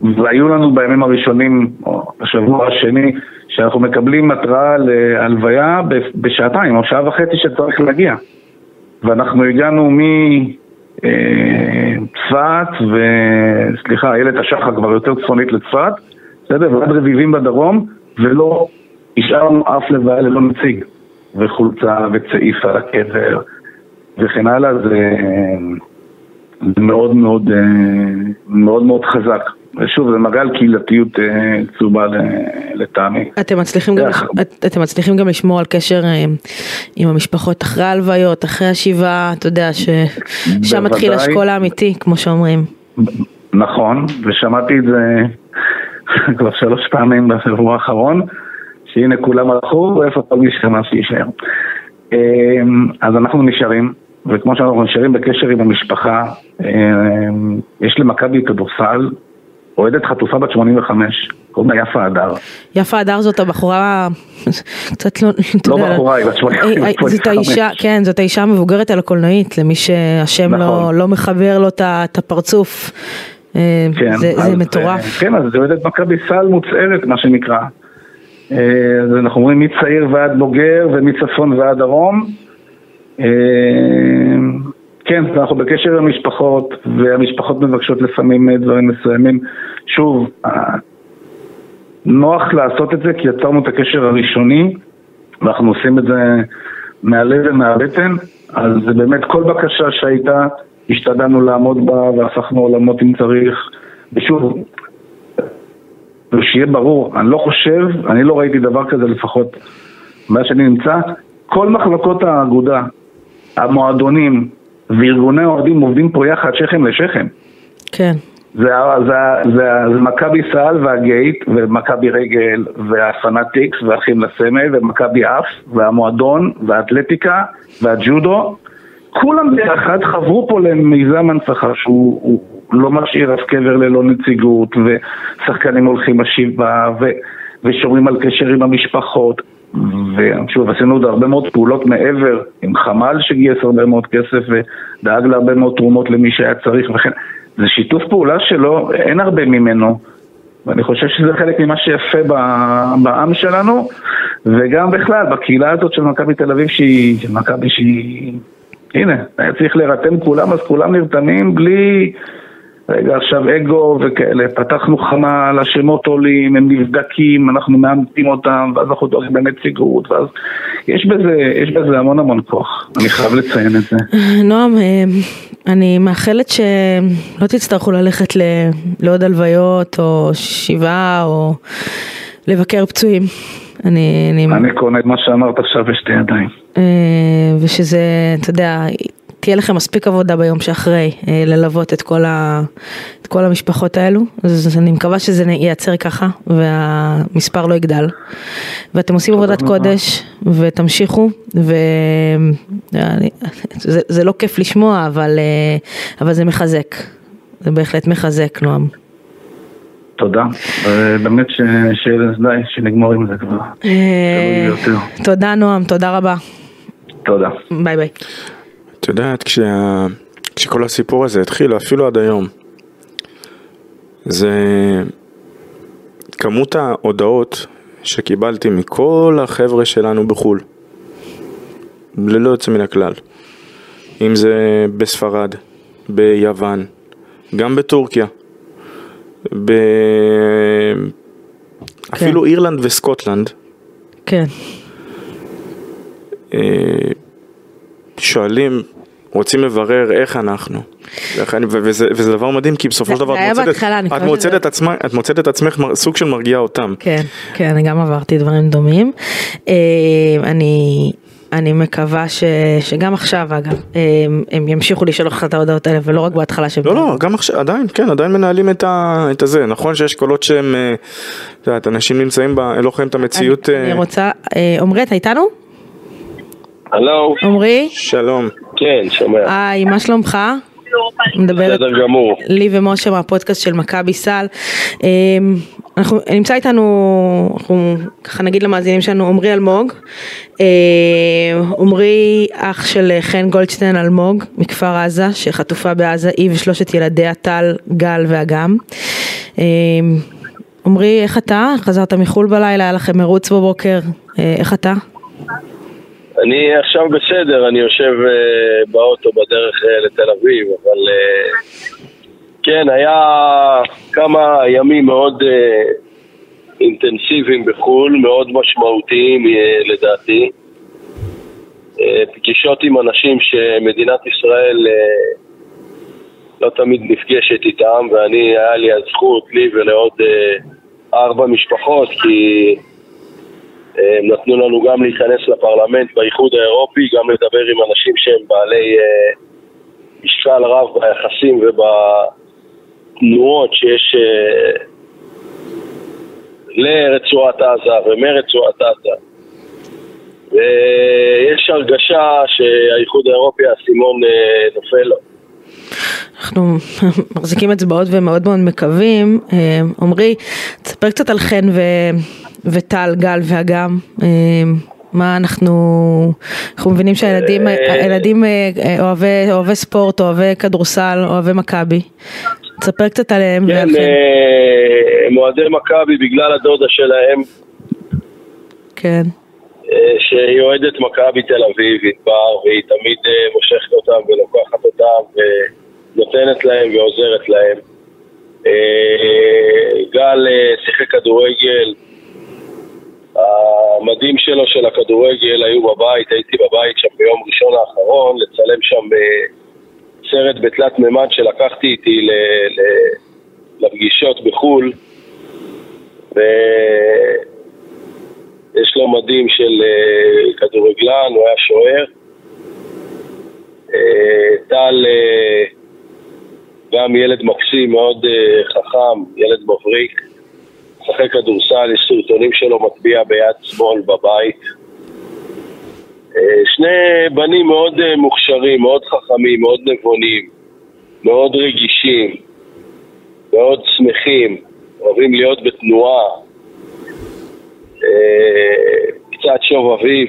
והיו לנו בימים הראשונים, או בשבוע השני, שאנחנו מקבלים התראה להלוויה בשעתיים או שעה וחצי שצריך להגיע. ואנחנו הגענו מצפת, וסליחה, איילת השחר כבר יותר צפונית לצפת, בסדר? ועד רביבים בדרום, ולא השארנו אף לוויה ללא נציג. וחולצה וצעיף על הקבר וכן הלאה, זה, זה מאוד מאוד, אה, מאוד מאוד חזק. ושוב, זה על קהילתיות אה, צהובה לטעמי. אתם מצליחים, גם, את- אתם מצליחים גם לשמור על קשר אה, עם המשפחות אחרי ההלוויות, אחרי השבעה, אתה יודע ששם מתחיל. השכול האמיתי, כמו שאומרים. נכון, ושמעתי את זה כבר שלוש פעמים בשבוע האחרון, שהנה כולם הלכו, ואיפה כל מי שנכנס שיישאר. אז אנחנו נשארים, וכמו שאנחנו נשארים בקשר עם המשפחה, אמ, יש למכבי כדורסל אוהדת חטופה בת 85, קוראים לה יפה הדר. יפה הדר זאת הבחורה, קצת לא, לא בחורה, היא בת 80, אה, אה, זאת 85. האישה, כן, זאת האישה המבוגרת על הקולנועית, למי שהשם לא, נכון. לא מחבר לו את הפרצוף. אה, כן, זה, אז, זה מטורף. כן, אז זה אוהדת מכבי סל מוצהרת, מה שנקרא. אז אנחנו אומרים מצעיר ועד בוגר ומצפון ועד דרום. אה, כן, אנחנו בקשר עם המשפחות, והמשפחות מבקשות לפעמים אה, דברים מסוימים. שוב, אה, נוח לעשות את זה כי יצרנו את הקשר הראשוני, ואנחנו עושים את זה מהלב ומהבטן, אז באמת כל בקשה שהייתה, השתדלנו לעמוד בה והפכנו עולמות אם צריך. ושוב, ושיהיה ברור, אני לא חושב, אני לא ראיתי דבר כזה לפחות מאז שאני נמצא, כל מחלקות האגודה, המועדונים וארגוני האוהדים עובדים פה יחד שכם לשכם. כן, זה, זה, זה, ה- זה מכבי סל והגייט ומכבי רגל והפנאטיקס והאחים לסמל ומכבי אף והמועדון והאתלטיקה והג'ודו. כולם ביחד חברו פה למיזם הנצחה שהוא הוא לא משאיר אף קבר ללא נציגות ושחקנים הולכים בשבעה ו, ושומרים על קשר עם המשפחות ושוב עשינו עוד הרבה מאוד פעולות מעבר עם חמ"ל שגייס הרבה מאוד כסף ודאג להרבה מאוד תרומות למי שהיה צריך וכן זה שיתוף פעולה שלא, אין הרבה ממנו. ואני חושב שזה חלק ממה שיפה בעם שלנו וגם בכלל בקהילה הזאת של מכבי תל אביב שהיא, מכבי שהיא, הנה, היה צריך להירתם כולם אז כולם נרתמים בלי רגע עכשיו אגו וכאלה, פתחנו חמ"ל, השמות עולים, הם נבדקים, אנחנו מאמתים אותם ואז אנחנו דואגים בנציגות ואז יש בזה, יש בזה המון המון כוח, אני חייב לציין את זה. נועם, אה, אני מאחלת שלא תצטרכו ללכת ל- לעוד הלוויות או שבעה או לבקר פצועים. אני, אני, אני קונה את מה שאמרת עכשיו בשתי ידיים. אה, ושזה, אתה יודע, תהיה לכם מספיק עבודה ביום שאחרי אה, ללוות את כל, ה, את כל המשפחות האלו, אז אני מקווה שזה ייעצר ככה והמספר לא יגדל. ואתם עושים עבודת. קודש ותמשיכו, וזה זה לא כיף לשמוע, אבל, אה, אבל זה מחזק, זה בהחלט מחזק, נועם. תודה. די, שנגמור עם זה כבר. אה. תודה נועם, תודה רבה. תודה. ביי ביי. את יודעת, כשה... כשכל הסיפור הזה התחיל, אפילו עד היום, זה כמות ההודעות שקיבלתי מכל החבר'ה שלנו בחו"ל, ללא יוצא מן הכלל. אם זה בספרד, ביוון, גם בטורקיה, ב... אפילו אירלנד וסקוטלנד, כן. אה, שואלים, רוצים לברר איך אנחנו. איך אני- וזה, וזה דבר מדהים כי בסופו של דבר את מוצאת, בהתחלה, את, מוצאת שזה- את, עצמה, את מוצאת את עצמך סוג של מרגיעה אותם. כן, כן, אני גם עברתי דברים דומים. אה, אני, אני מקווה ש, שגם עכשיו אגב, אה, הם ימשיכו לשאול אותך את ההודעות האלה ולא רק בהתחלה שהם... לא, לא, גם עכשיו, עדיין, כן, עדיין מנהלים את, ה, את הזה. נכון שיש קולות שהם, אה, את יודעת, אנשים נמצאים, ב, לא חיים את המציאות. אני, אני רוצה, אה, עמרי אתה איתנו? הלו, עמרי? שלום. כן, שומע. היי, מה שלומך? מדברת בסדר גמור. לי ומשה מהפודקאסט של מכבי סל. אה, אנחנו, נמצא איתנו, אנחנו ככה נגיד למאזינים שלנו, עמרי אלמוג. אה, עמרי אח של חן גולדשטיין אלמוג מכפר עזה, שחטופה בעזה, היא ושלושת ילדיה טל, גל ואגם. אה, עמרי, איך אתה? חזרת מחו"ל בלילה, היה לכם מרוץ בבוקר, אה, איך אתה? אני עכשיו בסדר, אני יושב uh, באוטו בדרך uh, לתל אביב, אבל uh, כן, היה כמה ימים מאוד uh, אינטנסיביים בחו"ל, מאוד משמעותיים uh, לדעתי. Uh, פגישות עם אנשים שמדינת ישראל uh, לא תמיד נפגשת איתם, ואני, היה לי הזכות, לי ולעוד אה, ארבע משפחות, כי הם נתנו לנו גם להיכנס לפרלמנט באיחוד האירופי, גם לדבר עם אנשים שהם בעלי אה, משקל רב ביחסים ובתנועות שיש אה, לרצועת עזה ומרצועת עזה. ויש הרגשה שהאיחוד האירופי האסימון אה, נופל לו. אנחנו מחזיקים אצבעות ומאוד מאוד מקווים. עמרי, תספר קצת על חן ו- וטל, גל ואגם. אה, מה אנחנו, אנחנו מבינים שהילדים הילדים אה, אוהבי, אוהבי ספורט, אוהבי כדורסל, אוהבי מכבי. תספר קצת עליהם כן. אה, הם אוהדי מכבי בגלל הדודה שלהם, כן, אה, שהיא אוהדת מכבי תל אביב, ענבר, והיא תמיד אה, מושכת אותם ולוקחת אותם ונותנת להם ועוזרת להם. אה, גל אה, שיחק כדורגל, המדים שלו של הכדורגל היו בבית, הייתי בבית שם ביום ראשון האחרון, לצלם שם אה, סרט בתלת מימד שלקחתי איתי ל- ל- לפגישות בחו"ל, ויש לו מדים של אה, כדורגלן, הוא היה שוער. אה, טל גם ילד מקסים, מאוד חכם, ילד מבריק. משחק כדורסל, יש סרטונים שלו מטביע ביד שמאל בבית. אה, שני בנים מאוד אה, מוכשרים, מאוד חכמים, מאוד נבונים, מאוד רגישים, מאוד שמחים, אוהבים להיות בתנועה, אה, קצת שובבים,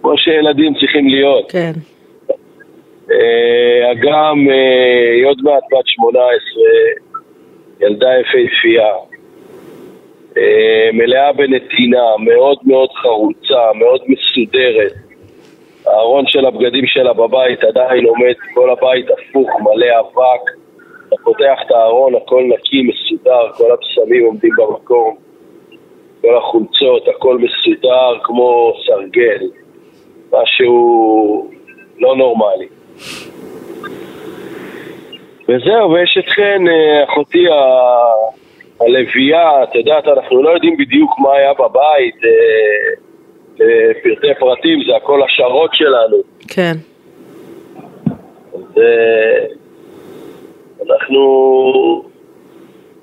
כמו שילדים צריכים להיות. כן, אגם, היא עוד מעט בת 18, ילדה יפהפייה, מלאה בנתינה, מאוד מאוד חרוצה, מאוד מסודרת. הארון של הבגדים שלה בבית עדיין עומד, כל הבית הפוך, מלא אבק. אתה פותח את הארון, הכל נקי, מסודר, כל הבשמים עומדים במקום, כל החולצות, הכל מסודר כמו סרגל. משהו לא נורמלי. וזהו, ויש את חן, אה, אחותי ה- הלוויה, את יודעת, אנחנו לא יודעים בדיוק מה היה בבית, אה, לפרטי פרטים, זה הכל השערות שלנו. כן. אז אה, אנחנו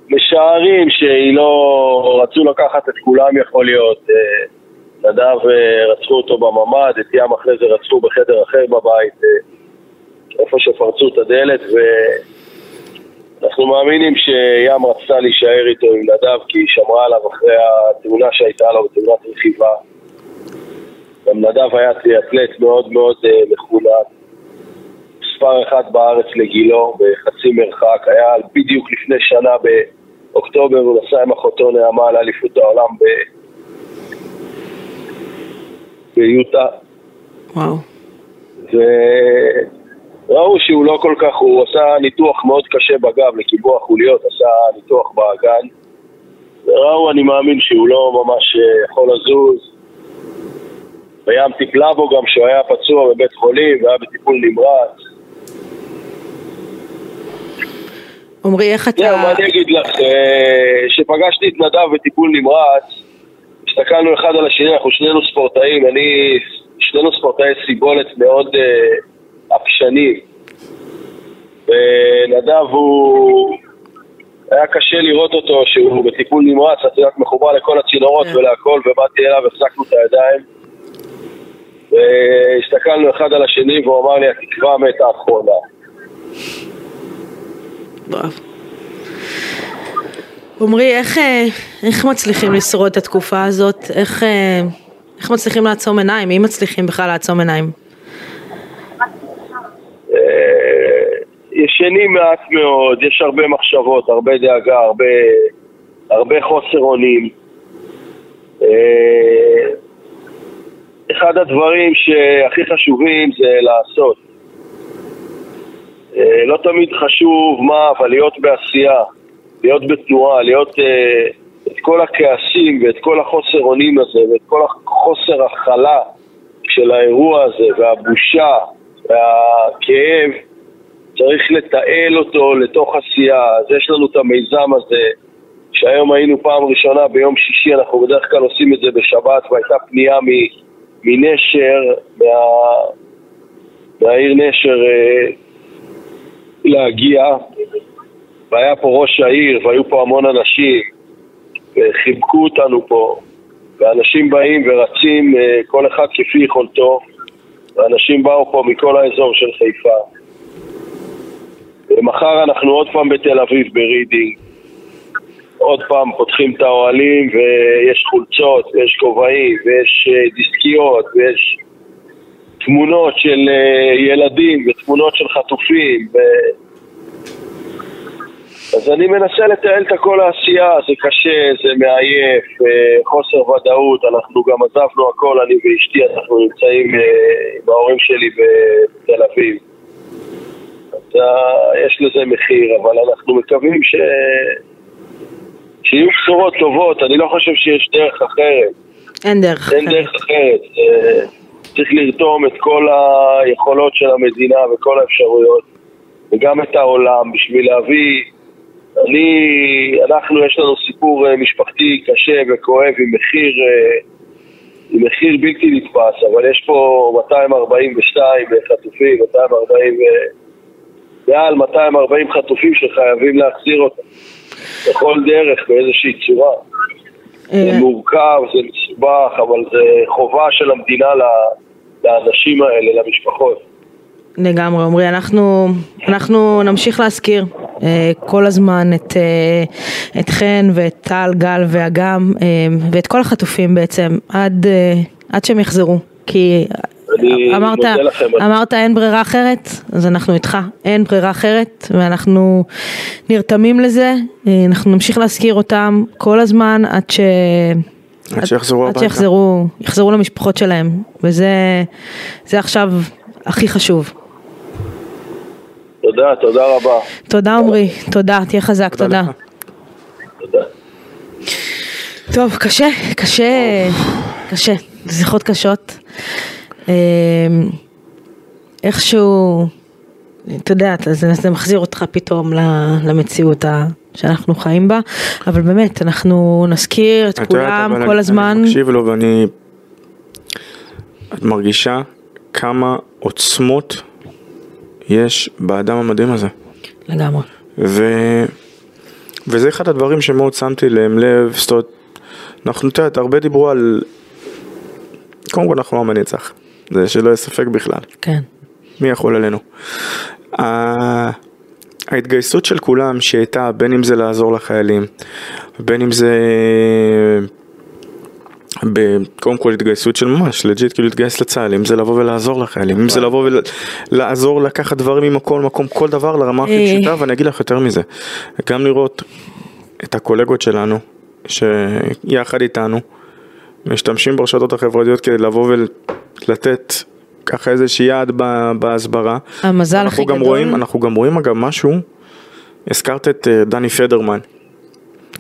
משערים שהיא לא... רצו לקחת את כולם יכול להיות. אה, נדב אה, רצחו אותו בממ"ד, את ים אחרי זה רצחו בחדר אחר בבית, אה, איפה שפרצו את הדלת, ואנחנו מאמינים שים רצתה להישאר איתו עם נדב כי היא שמרה עליו אחרי התאונה שהייתה לו בתאונת רכיבה. גם נדב היה טריאטלט מאוד מאוד אה, מחונן. מספר אחד בארץ לגילו, בחצי מרחק, היה בדיוק לפני שנה באוקטובר, הוא נסע עם אחותו נעמה לאליפות העולם ב... ביוטה, וואו. וראו שהוא לא כל כך, הוא עשה ניתוח מאוד קשה בגב לקיבוע חוליות, עשה ניתוח באגן, וראו, אני מאמין שהוא לא ממש אה, יכול לזוז. וים טיפלה בו גם שהוא היה פצוע בבית חולים והיה בטיפול נמרץ. עמרי, איך זהו, אתה... מה אני אגיד לך, אה, כשפגשתי את נדב בטיפול נמרץ, הסתכלנו אחד על השני, אנחנו שנינו ספורטאים, אני, שנינו ספורטאי סיבולת מאוד אה, עקשנים. ונדב הוא, היה קשה לראות אותו שהוא בטיפול נמרץ, את יודעת, מחובר לכל הצינורות כן. ולהכל, ובאתי אליו, החזקנו את הידיים. והסתכלנו אחד על השני והוא אמר לי, התקווה מתה האחרונה. בראבו. עמרי, איך, אה, איך מצליחים לשרוד את התקופה הזאת? איך, אה, איך מצליחים לעצום עיניים? אם מצליחים בכלל לעצום עיניים? אה, ישנים מעט מאוד, יש הרבה מחשבות, הרבה דאגה, הרבה, הרבה חוסר אונים. אה, אחד הדברים שהכי חשובים זה לעשות. אה, לא תמיד חשוב מה, אבל להיות בעשייה, להיות בתנועה, להיות את כל הכעסים ואת כל החוסר אונים הזה ואת כל החוסר הכלה של האירוע הזה והבושה והכאב צריך לתעל אותו לתוך עשייה, אז יש לנו את המיזם הזה, שהיום היינו פעם ראשונה ביום שישי, אנחנו בדרך כלל עושים את זה בשבת, והייתה פנייה מנשר, מה, מהעיר נשר, אה, להגיע, והיה פה ראש העיר, והיו פה המון אנשים, וחיבקו אותנו פה, ואנשים באים ורצים, אה, כל אחד כפי יכולתו, ואנשים באו פה מכל האזור של חיפה. ומחר אנחנו עוד פעם בתל אביב ברידינג. עוד פעם פותחים את האוהלים ויש חולצות ויש כובעים ויש אה, דיסקיות ויש תמונות של אה, ילדים ותמונות של חטופים ו... אז אני מנסה לתעל את כל העשייה, זה קשה, זה מעייף, אה, חוסר ודאות, אנחנו גם עזבנו הכל, אני ואשתי, אנחנו נמצאים עם ההורים שלי בתל אביב. אז יש לזה מחיר, אבל אנחנו מקווים ש... שיהיו בשורות טובות, אני לא חושב שיש דרך אחרת. אין דרך אחרת. אין דרך אחרת. אה, צריך לרתום את כל היכולות של המדינה וכל האפשרויות, וגם את העולם, בשביל להביא... אני, אנחנו, יש לנו סיפור אה, משפחתי קשה וכואב עם מחיר, אה, עם מחיר בלתי נתפס, אבל יש פה 242 חטופים, 240, מעל 240 חטופים שחייבים להחזיר אותם. בכל דרך, באיזושהי צורה. זה אה, מורכב, זה מסובך, אבל זה חובה של המדינה לאנשים האלה, למשפחות. לגמרי, עמרי, אנחנו, אנחנו נמשיך להזכיר אה, כל הזמן את, אה, את חן ואת טל, גל ואגם אה, ואת כל החטופים בעצם עד, אה, עד שהם יחזרו, כי אמרת, אמרת אין ברירה אחרת, אז אנחנו איתך, אין ברירה אחרת ואנחנו נרתמים לזה, אה, אנחנו נמשיך להזכיר אותם כל הזמן עד ש... עד שיחזרו עד הביתה. שיחזרו, יחזרו למשפחות שלהם, וזה זה עכשיו הכי חשוב. תודה, תודה רבה. תודה עמרי, תודה, תהיה חזק, תודה. טוב, קשה, קשה, קשה, שיחות קשות. אמ, איכשהו, אתה יודע, זה, זה מחזיר אותך פתאום ל- למציאות ה- שאנחנו חיים בה, אבל באמת, אנחנו נזכיר את את יודעת, כולם אבל כל אני- הזמן. אני מקשיב לו ואני... את מרגישה כמה עוצמות יש באדם המדהים הזה. לגמרי. ו... וזה אחד הדברים שמאוד שמתי להם לב, זאת אומרת, אנחנו, את יודעת, הרבה דיברו על... קודם כל אנחנו עם הנצח, זה שלא יהיה ספק בכלל, כן. מי יכול עלינו. ההתגייסות של כולם שהייתה, בין אם זה לעזור לחיילים, בין אם זה... קודם כל התגייסות של ממש, לג'יט כאילו להתגייס לצה"ל, אם זה לבוא ולעזור לחיילים, אם זה לבוא ולעזור לקחת דברים ממקום למקום, כל דבר לרמה הכי אה. פשוטה, ואני אגיד לך יותר מזה, גם לראות את הקולגות שלנו, שיחד איתנו, משתמשים ברשתות החברתיות כדי לבוא ולתת ככה איזושהי יעד בהסברה. המזל הכי אנחנו גם גדול. רואים, אנחנו גם רואים אגב משהו, הזכרת את אה, דני פדרמן,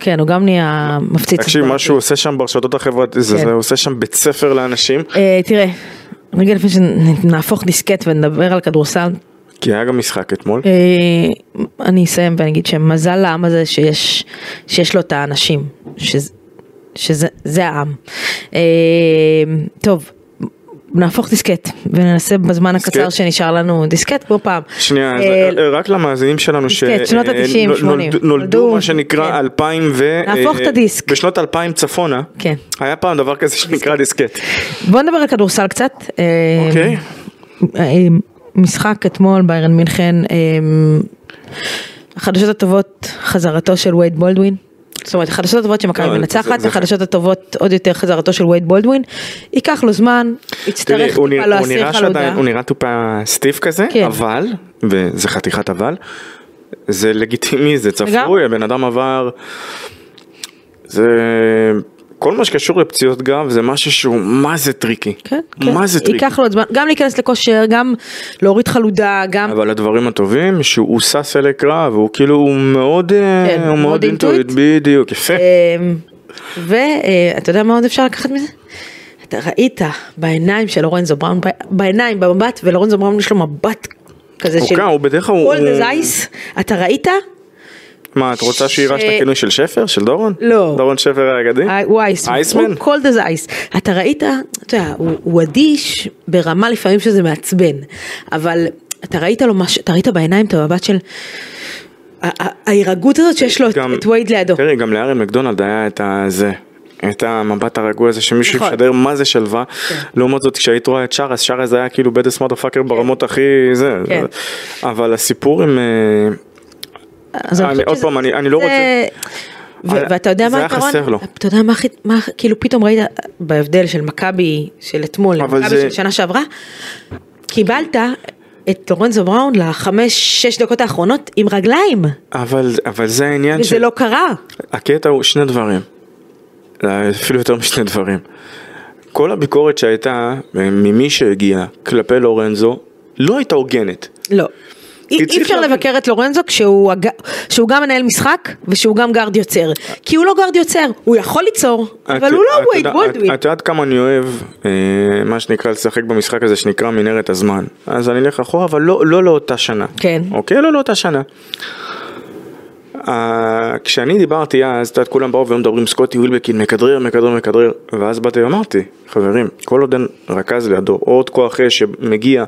כן, הוא גם נהיה מפציץ. תקשיב. מה שהוא עושה שם ברשתות החברתיות, זה כן. זה הוא עושה שם בית ספר לאנשים, אה, תראה, רגע לפני שנהפוך דיסקט ונדבר על כדורסל, כי היה גם משחק אתמול. אה, אני אסיים ואני אגיד שמזל לעם הזה שיש, שיש לו את האנשים, שזה, שזה זה העם. אה, טוב, נהפוך דיסקט וננסה בזמן דיסקט? הקצר שנשאר לנו דיסקט כמו פעם. שנייה, אז, אה, אה, רק למאזינים שלנו ש... דיסקט, שנות אה. נולדו- מה שנקרא כן. 2000 ו... נהפוך את אה, הדיסק. בשנות 2000 צפונה, כן. היה פעם דבר כזה שנקרא דיסקט. בוא נדבר על כדורסל קצת. אה, אוקיי. אה, משחק אתמול ביירן מינכן, אה, החדשות הטובות חזרתו של וייד בולדווין. זאת אומרת, החדשות הטובות שמכבי לא, מנצחת, החדשות הטובות עוד יותר חזרתו של וייד בולדווין. ייקח לו זמן, יצטרך טיפה להסיר חלודה. הוא נראה טיפה סטיף כזה, כן. אבל, וזה חתיכת אבל, זה לגיטימי, זה צפוי. הבן אדם עבר, זה, כל מה שקשור לפציעות גב זה משהו שהוא מה זה tricky, כן, כן. מה זה tricky, ייקח לו עוד זמן, גם להיכנס לכושר, גם להוריד חלודה, גם... אבל הדברים הטובים שהוא שש אלי קרב, הוא כאילו, הוא מאוד, אה, כן, הוא מאוד into it. בדיוק, יפה, ואתה יודע מה עוד אפשר לקחת מזה? אתה ראית בעיניים של לורנזו בראון, בעיניים, במבט, ולורנזו בראון יש לו מבט כזה הוא של הוא בדרך כלל... cold as ice, אתה ראית? מה, את רוצה שיירש ש- את הכינוי של שפר? של דורון? לא. דורון שפר האגדי? אה, הוא אייסמן, אייסמן? הוא כל דה זייס. אתה ראית, אתה יודע, הוא, אדיש ברמה לפעמים שזה מעצבן, אבל אתה ראית לו משהו, אתה ראית בעיניים את המבט של... ה- ה- ההירגעות הזאת שיש לו את- וייד לידו. תראי, גם לארן מקדונלד היה את הזה. את המבט הרגוע הזה שמישהו נכון. מה זה שלווה. לעומת זאת כשהיית רואה את שרס, שרס היה כאילו בדס מודרפאקר ברמות הכי זה. כן. אבל הסיפור עם... אה, אז אני אני- חושבת עוד שזה- פעם, אני- אני לא זה- רוצה- ו- אבל ואתה יודע זה מה היה היתרון? חסר לו. אתה יודע מה הכי, מה, כאילו פתאום ראית בהבדל של מכבי של אתמול למכבי זה- של שנה שעברה, קיבלת את לורנזו בראון לחמש, שש דקות האחרונות עם רגליים, אבל אבל זה העניין וזה לא קרה. הקטע הוא שני דברים, אפילו יותר משני דברים. כל הביקורת שהייתה אה, ממי שהגיע כלפי לורנזו לא הייתה הוגנת. לא. אי אפשר לבקר את לורנזו כשהוא הג... שהוא גם מנהל משחק ושהוא גם גארד יוצר. כי הוא לא גארד יוצר, הוא יכול ליצור, אבל את- הוא לא אה וייד יודע- בולדווין. את את יודעת כמה אני אוהב אה, מה שנקרא לשחק במשחק הזה שנקרא מנהרת הזמן. אז אני אלך אחורה אבל לא לא לאותה שנה. כן. אוקיי? לא לאותה שנה. אה, כשאני דיברתי אז, את יודעת, כולם באו והיו מדברים סקוטי וילבקין מכדרר, מכדרר, מכדרר, ואז באתי ואמרתי, חברים, כל עוד אין רכז לידו, או עוד כוח אש שמגיע,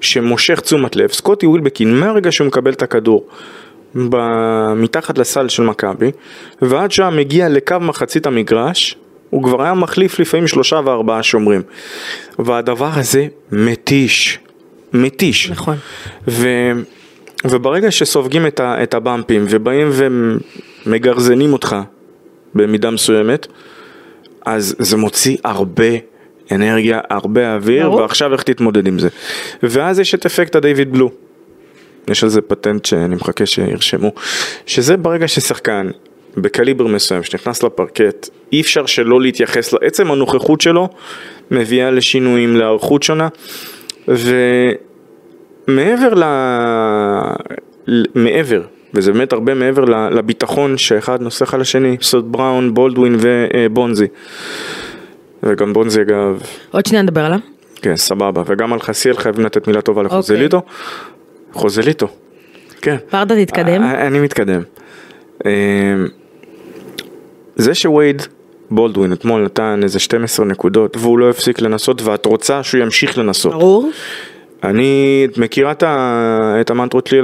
שמושך תשומת לב, סקוטי ווילבקין, מהרגע שהוא מקבל את הכדור, ב- מתחת לסל של מכבי, ועד שהיה מגיע לקו מחצית המגרש, הוא כבר היה מחליף לפעמים שלושה וארבעה שומרים. והדבר הזה מתיש, מתיש. נכון. ו... וברגע שסופגים את, ה... את הבמפים ובאים ומגרזנים אותך במידה מסוימת, אז זה מוציא הרבה אנרגיה, הרבה אוויר, ברור. ועכשיו איך תתמודד עם זה. ואז יש את אפקט הדיוויד בלו. יש על זה פטנט שאני מחכה שירשמו, שזה ברגע ששחקן בקליבר מסוים שנכנס לפרקט, אי אפשר שלא להתייחס, לעצם הנוכחות שלו מביאה לשינויים, להיערכות שונה, ומעבר ל... ל- מעבר, וזה באמת הרבה מעבר לביטחון שאחד נוסח על השני, סוד בראון, בולדווין ובונזי. וגם בונזי אגב, עוד שנייה נדבר עליו. כן, סבבה, וגם על חסיאל חייבים לתת מילה טובה לחוזליטו. חוזליטו, כן. ורדה תתקדם. אה, אני מתקדם. אה, זה שווייד בולדווין אתמול נתן איזה 12 נקודות והוא לא הפסיק לנסות ואת רוצה שהוא ימשיך לנסות. ברור. אני את מכירה את המנטרות שלי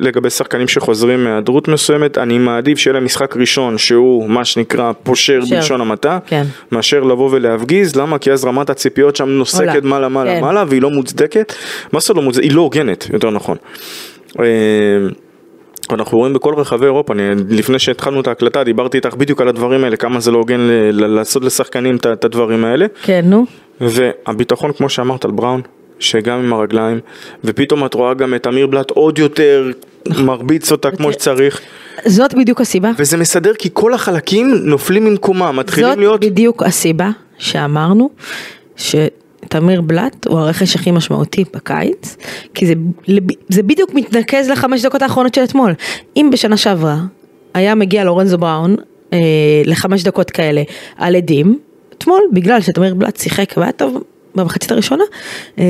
לגבי שחקנים שחוזרים מהיעדרות מסוימת, אני מעדיף שיהיה להם משחק ראשון שהוא מה שנקרא פושר. בלשון המעטה, כן. מאשר לבוא ולהפגיז, למה? כי אז רמת הציפיות שם נוסקת. מעלה מעלה כן. מעלה והיא לא מוצדקת, מה זה לא מוצדקת? היא לא הוגנת, יותר נכון. אה, אנחנו רואים בכל רחבי אירופה, אני, לפני שהתחלנו את ההקלטה דיברתי איתך בדיוק על הדברים האלה, כמה זה לא הוגן לעשות לשחקנים את הדברים האלה. כן, נו. והביטחון כמו שאמרת על בראון, שגם עם הרגליים, ופתאום את רואה גם את אמיר בלאט עוד יותר מרביץ אותה כמו שצריך, זאת בדיוק הסיבה. וזה מסדר כי כל החלקים נופלים ממקומם, מתחילים זאת להיות... בדיוק הסיבה שאמרנו שתמיר בלאט הוא הרכש הכי משמעותי בקיץ, כי זה, זה בדיוק מתנקז לחמש דקות האחרונות של אתמול. אם בשנה שעברה היה מגיע לורנזו בראון אה, לחמש דקות כאלה על עדים, אתמול בגלל שתמיר בלאט שיחק והיה טוב במחצית הראשונה, אה,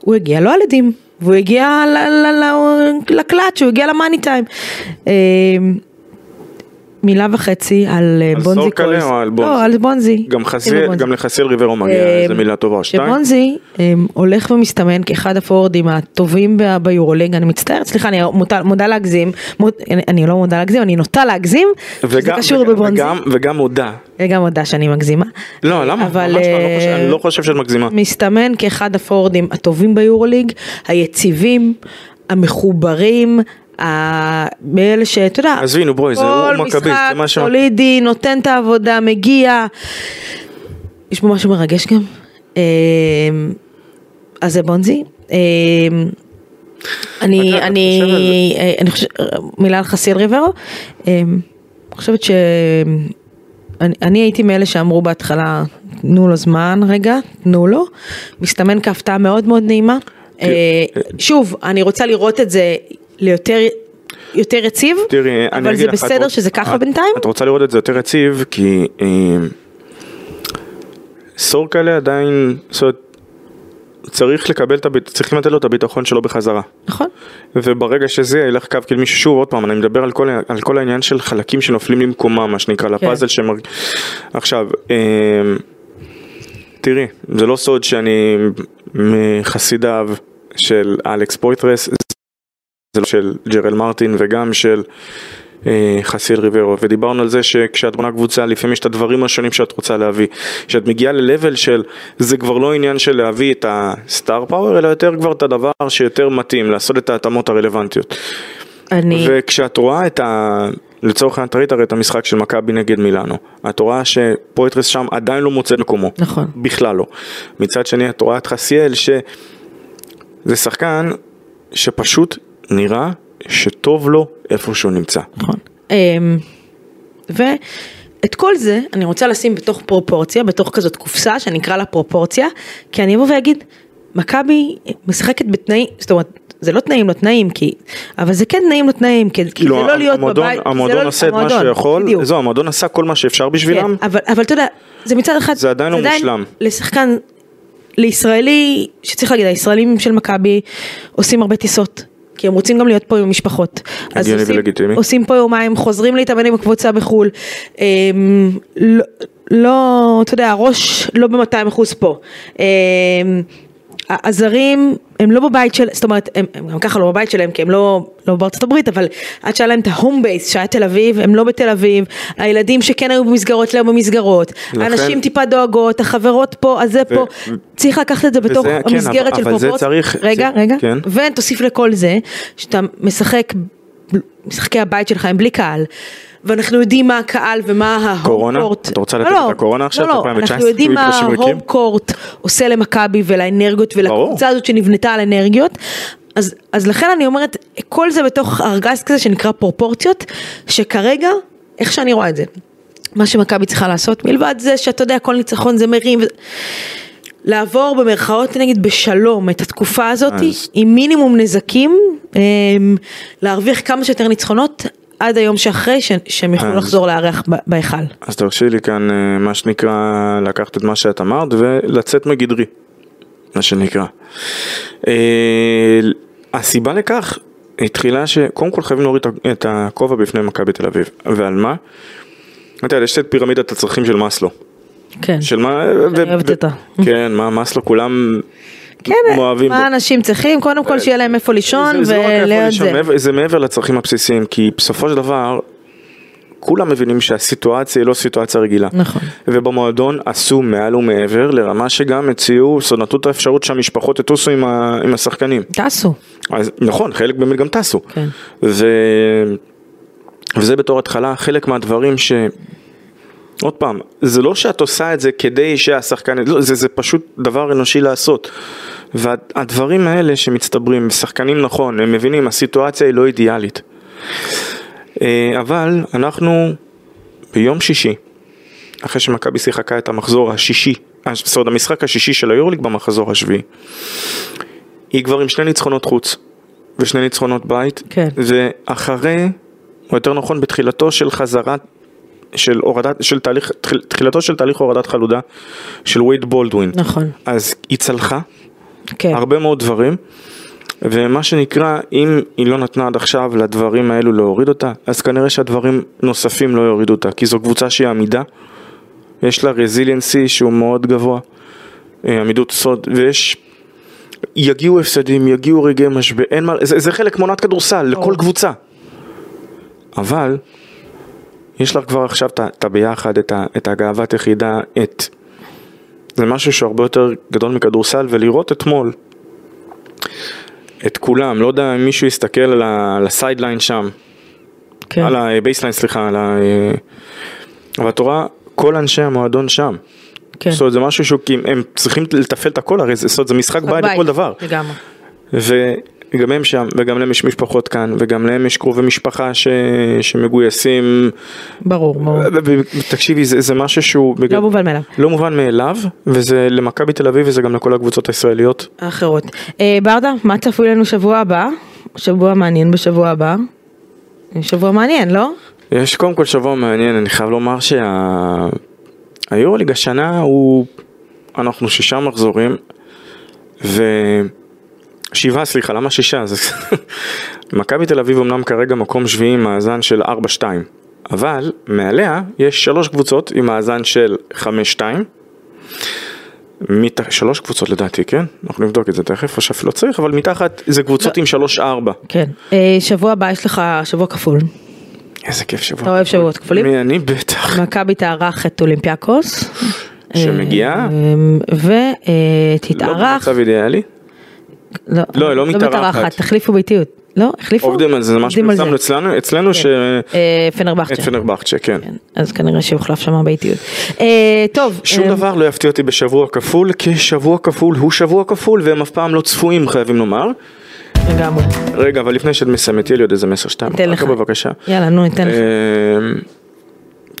הוא הגיע לא על עדים, והוא הגיע לקלאץ', הוא הגיע למאני טיים. אה, מילה וחצי על אה, על בונזי סורקלה קולס. או על בונזי? לא, על בונזי. גם שים חסיאל, לבונזי. גם לחסיאל ריברו מגיע אה, איזה מילה טובה או שתיים. שבונזי אה, הולך ומסתמן כאחד הפורדים הטובים ב- ביורוליג, אני מצטערת, סליחה, אני מודה, מודה להגזים, מוד, אני, לא מודה להגזים, אני נוטה להגזים, וגם- קשור וגם- בבונזי, וגם- וגם מודה. וגם מודה שאני מגזימה. לא, למה? אבל, ממש לא, לא חושב- אה, אני לא חושב שאת מגזימה. מסתמן כאחד הפורדים הטובים ביורוליג, היציבים, המחוברים, מאלה שאתה יודע, עזבי, נו, בואי, זה הוא כל משחק זה מה ש- סולידי, נותן את העבודה, מגיע. יש בו משהו מרגש גם. אה, אז זה בונזי. אה, אני, אני, אה, אני חושבת, מילה על חסיל ריברו. אני חושבת ש... אני, אני הייתי מאלה שאמרו בהתחלה, תנו לו זמן רגע, תנו לו. מסתמן כהפתעה מאוד מאוד נעימה. אה, שוב, אני רוצה לראות את זה ליותר יותר יציב, תראי, אבל זה לך, בסדר רוצ- שזה ככה את- בינתיים? את רוצה לראות את זה יותר יציב, כי אה, סורקלה עדיין, זאת אומרת, צריך לקבל את הביט... צריכים לתת לו את הביטחון שלו בחזרה. נכון. וברגע שזה ילך קו מישהו, שוב עוד פעם, אני מדבר על כל, על כל העניין של חלקים שנופלים למקומם, מה שנקרא, לפאזל שמר... עכשיו, אה, תראי, זה לא סוד שאני מחסידיו של אלכס פויטרס, של ג'רל מרטין וגם של אה, חסיל ריברו, ודיברנו על זה שכשאת בונה קבוצה לפעמים יש את הדברים השונים שאת רוצה להביא. כשאת מגיעה ל-level של זה כבר לא עניין של להביא את הסטאר פאוור, אלא יותר כבר את הדבר שיותר מתאים, לעשות את ההתאמות הרלוונטיות. אני... וכשאת רואה את ה... לצורך העניין, ראית הרי את המשחק של מכבי נגד מילאנו. את רואה שפויטרס שם עדיין לא מוצא מקומו. נכון. בכלל לא. מצד שני, את רואה את חסיאל, שזה שחקן שפשוט נראה שטוב לו איפה שהוא נמצא. נכון. אמ, ואת כל זה אני רוצה לשים בתוך פרופורציה, בתוך כזאת קופסה שאני אקרא לה פרופורציה, כי אני אבוא ואגיד, מכבי משחקת בתנאים, זאת אומרת, זה לא תנאים לא תנאים, כי, אבל זה כן תנאים לא תנאים, כי, כי זה לא להיות המועדון, בבית, זה המועדון לא, עושה את מה המועדון, שיכול, בדיוק. זהו, המועדון עשה כל מה שאפשר בשבילם, כן, אבל, אבל אתה יודע, זה מצד אחד, זה עדיין לא מושלם. לשחקן, לישראלי, שצריך להגיד, הישראלים של מכבי עושים הרבה טיסות. כי הם רוצים גם להיות פה עם המשפחות. אז הגיוני עושים, ולגיטימי. עושים פה יומיים, חוזרים להתאמן עם הקבוצה בחו"ל. אמ, לא, לא, אתה יודע, הראש לא ב-200 אחוז פה. אמ, הזרים הם לא בבית של, זאת אומרת, הם, הם גם ככה לא בבית שלהם כי הם לא, לא בארצות הברית, אבל עד שהיה להם את ההום בייס שהיה תל אביב, הם לא בתל אביב, הילדים שכן היו במסגרות לא היו במסגרות, הנשים טיפה דואגות, החברות פה, אז זה ו- פה, צריך לקחת את זה בתוך וזה- כן, המסגרת אבל- של. צריך- רגע, זה- רגע, כן. ותוסיף לכל זה, שאתה משחק, משחקי הבית שלך הם בלי קהל. ואנחנו יודעים מה הקהל ומה ההום קורונה? קורט. את רוצה לא, לתת לא, את הקורונה עכשיו, לא, לא, 2019, אנחנו יודעים מה? ההום קורט עושה למכבי ולאנרגיות ולקבוצה הזאת שנבנתה על אנרגיות. אז, אז לכן אני אומרת, כל זה בתוך ארגז כזה שנקרא פרופורציות, שכרגע, איך שאני רואה את זה, מה שמכבי צריכה לעשות, מלבד זה שאתה יודע, כל ניצחון זה מרים, ו... לעבור במרכאות נגיד בשלום את התקופה הזאת, אז- עם מינימום נזקים, אמ, להרוויח כמה שיותר ניצחונות עד היום שאחרי, ש- שהם יוכלו אז- לחזור לארח בהיכל. אז תרשי לי כאן אה, מה שנקרא לקחת את מה שאת אמרת ולצאת מגדרי, מה שנקרא. אה, הסיבה לכך התחילה שקודם כל חייבים להוריד את הכובע בפני מכבי תל אביב, ועל מה? אתה יודע, יש את פירמידת הצרכים של מאסלו. כן. של מה... אני אוהבת אותה. כן, מה מאסלו כולם כן, אוהבים מה בו. אנשים צריכים? קודם כל שיהיה להם איפה לישון זה, זה לא זה. מעבר- זה מעבר לצרכים הבסיסיים, כי בסופו של דבר, כולם מבינים שהסיטואציה היא לא סיטואציה רגילה. נכון. ובמועדון עשו מעל ומעבר לרמה שגם הציעו, נתנו את האפשרות שהמשפחות יטוסו עם, ה, עם השחקנים. טסו. אז נכון, חלק באמת גם טסו. כן. ו... וזה בתור התחלה חלק מהדברים ש... עוד פעם, זה לא שאת עושה את זה כדי שהשחקן, לא, זה, זה פשוט דבר אנושי לעשות. והדברים האלה שמצטברים, שחקנים נכון, הם מבינים, הסיטואציה היא לא אידיאלית. אה, אבל אנחנו ביום שישי, אחרי שמכבי שיחקה את המחזור השישי, אה, זאת אומרת המשחק השישי של היורליג במחזור השביעי, היא כבר עם שני ניצחונות חוץ ושני ניצחונות בית, כן. ואחרי, או יותר נכון בתחילתו של חזרת, של הורדת, של תהליך, תחיל- תחילתו של תהליך הורדת חלודה של וייד בולדווין. נכון. אז היא צלחה כן. הרבה מאוד דברים, ומה שנקרא, אם היא לא נתנה עד עכשיו לדברים האלו להוריד אותה, אז כנראה שהדברים נוספים לא יורידו אותה, כי זו קבוצה שהיא עמידה, יש לה רזיליאנסי שהוא מאוד גבוה, אה, עמידות סוד, ויש... יגיעו הפסדים, יגיעו רגעי משבר, אין מה, זה, זה חלק מעונת כדורסל לכל קבוצה. אבל יש לך כבר עכשיו את הביחד, את, את הגאוות יחידה, את... זה משהו שהוא הרבה יותר גדול מכדורסל, ולראות אתמול את כולם, לא יודע אם מישהו יסתכל על ה sideline שם, כן. על ה baseline סליחה, על ה... אבל את רואה כל אנשי המועדון שם. כן. זאת אומרת זה משהו שהוא, הם צריכים לתפעל את הכל, הרי זה, זאת אומרת, זה משחק בית לכל דבר. לגמרי. וגם הם שם, וגם להם יש משפחות כאן, וגם להם יש קרובי משפחה ש... שמגויסים. ברור, ברור. תקשיבי, זה, זה משהו שהוא... בגלל- לא מובן מאליו. לא מובן מאליו, וזה למכבי תל אביב וזה גם לכל הקבוצות הישראליות. האחרות. אה, ברדה, מה צפוי לנו שבוע הבא? שבוע מעניין בשבוע הבא. שבוע מעניין, לא? יש קודם כל שבוע מעניין, אני חייב לומר שהיורוליג השנה הוא, אנחנו שישה מחזורים, ו... שבעה, סליחה, למה שישה? זה- מכבי תל אביב אמנם כרגע מקום שביעי עם מאזן של 4-2, אבל מעליה יש שלוש קבוצות עם מאזן של 5-2. מת... שלוש קבוצות לדעתי, כן? אנחנו נבדוק את זה תכף, או שאפילו לא צריך, אבל מתחת זה קבוצות עם 3-4. כן. אה, שבוע הבא יש לך שבוע כפול. איזה כיף שבוע. אתה אוהב שבועות כפולים? מי אני? בטח. מכבי תארח את אולימפיאקוס. שמגיעה? אה, לא ותתארח. במצב אידיאלי. לא, לא, לא מתארחת. תחליפו באיטיות. לא, החליפו? עובדים על זה, זה משהו זה. ששמנו אצלנו, אצלנו ש... אה, פנרבכצ'ה. את פנרבכצ'ה, כן. כן, אז כנראה שיוחלף שם באיטיות. אה, טוב. שום אה, דבר לא יפתיע אותי בשבוע כפול, כי שבוע כפול הוא שבוע כפול, והם אף פעם לא צפויים, חייבים לומר. לגמרי. רגע, אבל לפני שאת מסיימת, תהיה לי עוד איזה מסר שתיים. ניתן לך. בבקשה. יאללה, נו, ניתן לך. אמ,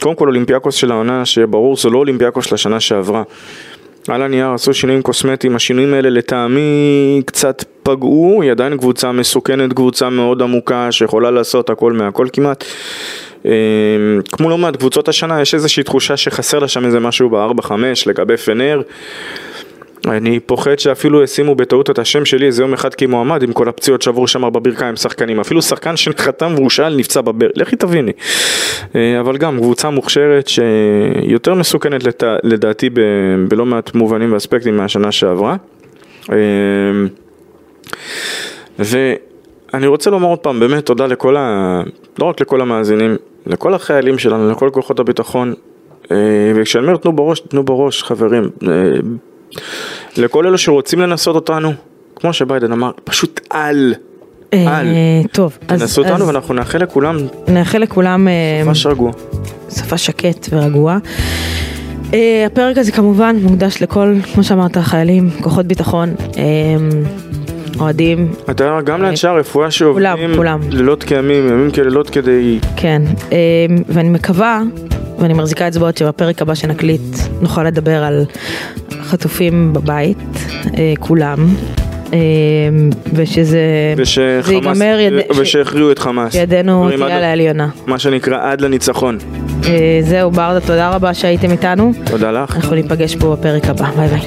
קודם כל אולימפיאקוס של העונה, שיהיה ברור, זו לא אולימפיאקוס של השנה שעברה. על הנייר עשו שינויים קוסמטיים, השינויים האלה לטעמי קצת פגעו, היא עדיין קבוצה מסוכנת, קבוצה מאוד עמוקה, שיכולה לעשות הכל מהכל כמעט. אמ, כמו לא מעט קבוצות השנה, יש איזושהי תחושה שחסר לה שם איזה משהו ב-4-5 לגבי פנר. אני פוחד שאפילו ישימו בטעות את השם שלי איזה יום אחד כמועמד עם כל הפציעות שעברו שם בברכיים שחקנים. אפילו שחקן שחתם והושאל נפצע בבר לכי תביני. אה, אבל גם קבוצה מוכשרת שיותר מסוכנת לת... לדעתי ב... בלא מעט מובנים ואספקטים מהשנה שעברה. אה, ואני רוצה לומר עוד פעם באמת תודה לכל ה... לא רק לכל המאזינים לכל החיילים שלנו לכל כוחות הביטחון. אה, וכשאני אומר תנו בראש תנו בראש חברים לכל אלו שרוצים לנסות אותנו, כמו שביידן אמר, פשוט אל, אל. אה, טוב, אז תנסו אותנו ואנחנו נאחל לכולם נאחל לכולם אה, ממש רגוע. שפה שקט ורגוע. אה, הפרק הזה כמובן מוקדש לכל, כמו שאמרת, חיילים, כוחות ביטחון, אוהדים, אתה יודע, גם לאנשי הרפואה שעובדים כולם, כולם. לילות כימים, ימים כלילות כדי... כן, אה, ואני מקווה, ואני מחזיקה אצבעות שבפרק הבא שנקליט נוכל לדבר על חטופים בבית, אה, כולם, אה, ושזה ושחמאס, ייגמר, יד... ש- ושהכריעו את חמאס. ידנו דברים תהיה על העליונה. מה שנקרא עד לניצחון. אה, זהו, ברדה, תודה רבה שהייתם איתנו. תודה לך. אנחנו ניפגש פה בפרק הבא, ביי ביי.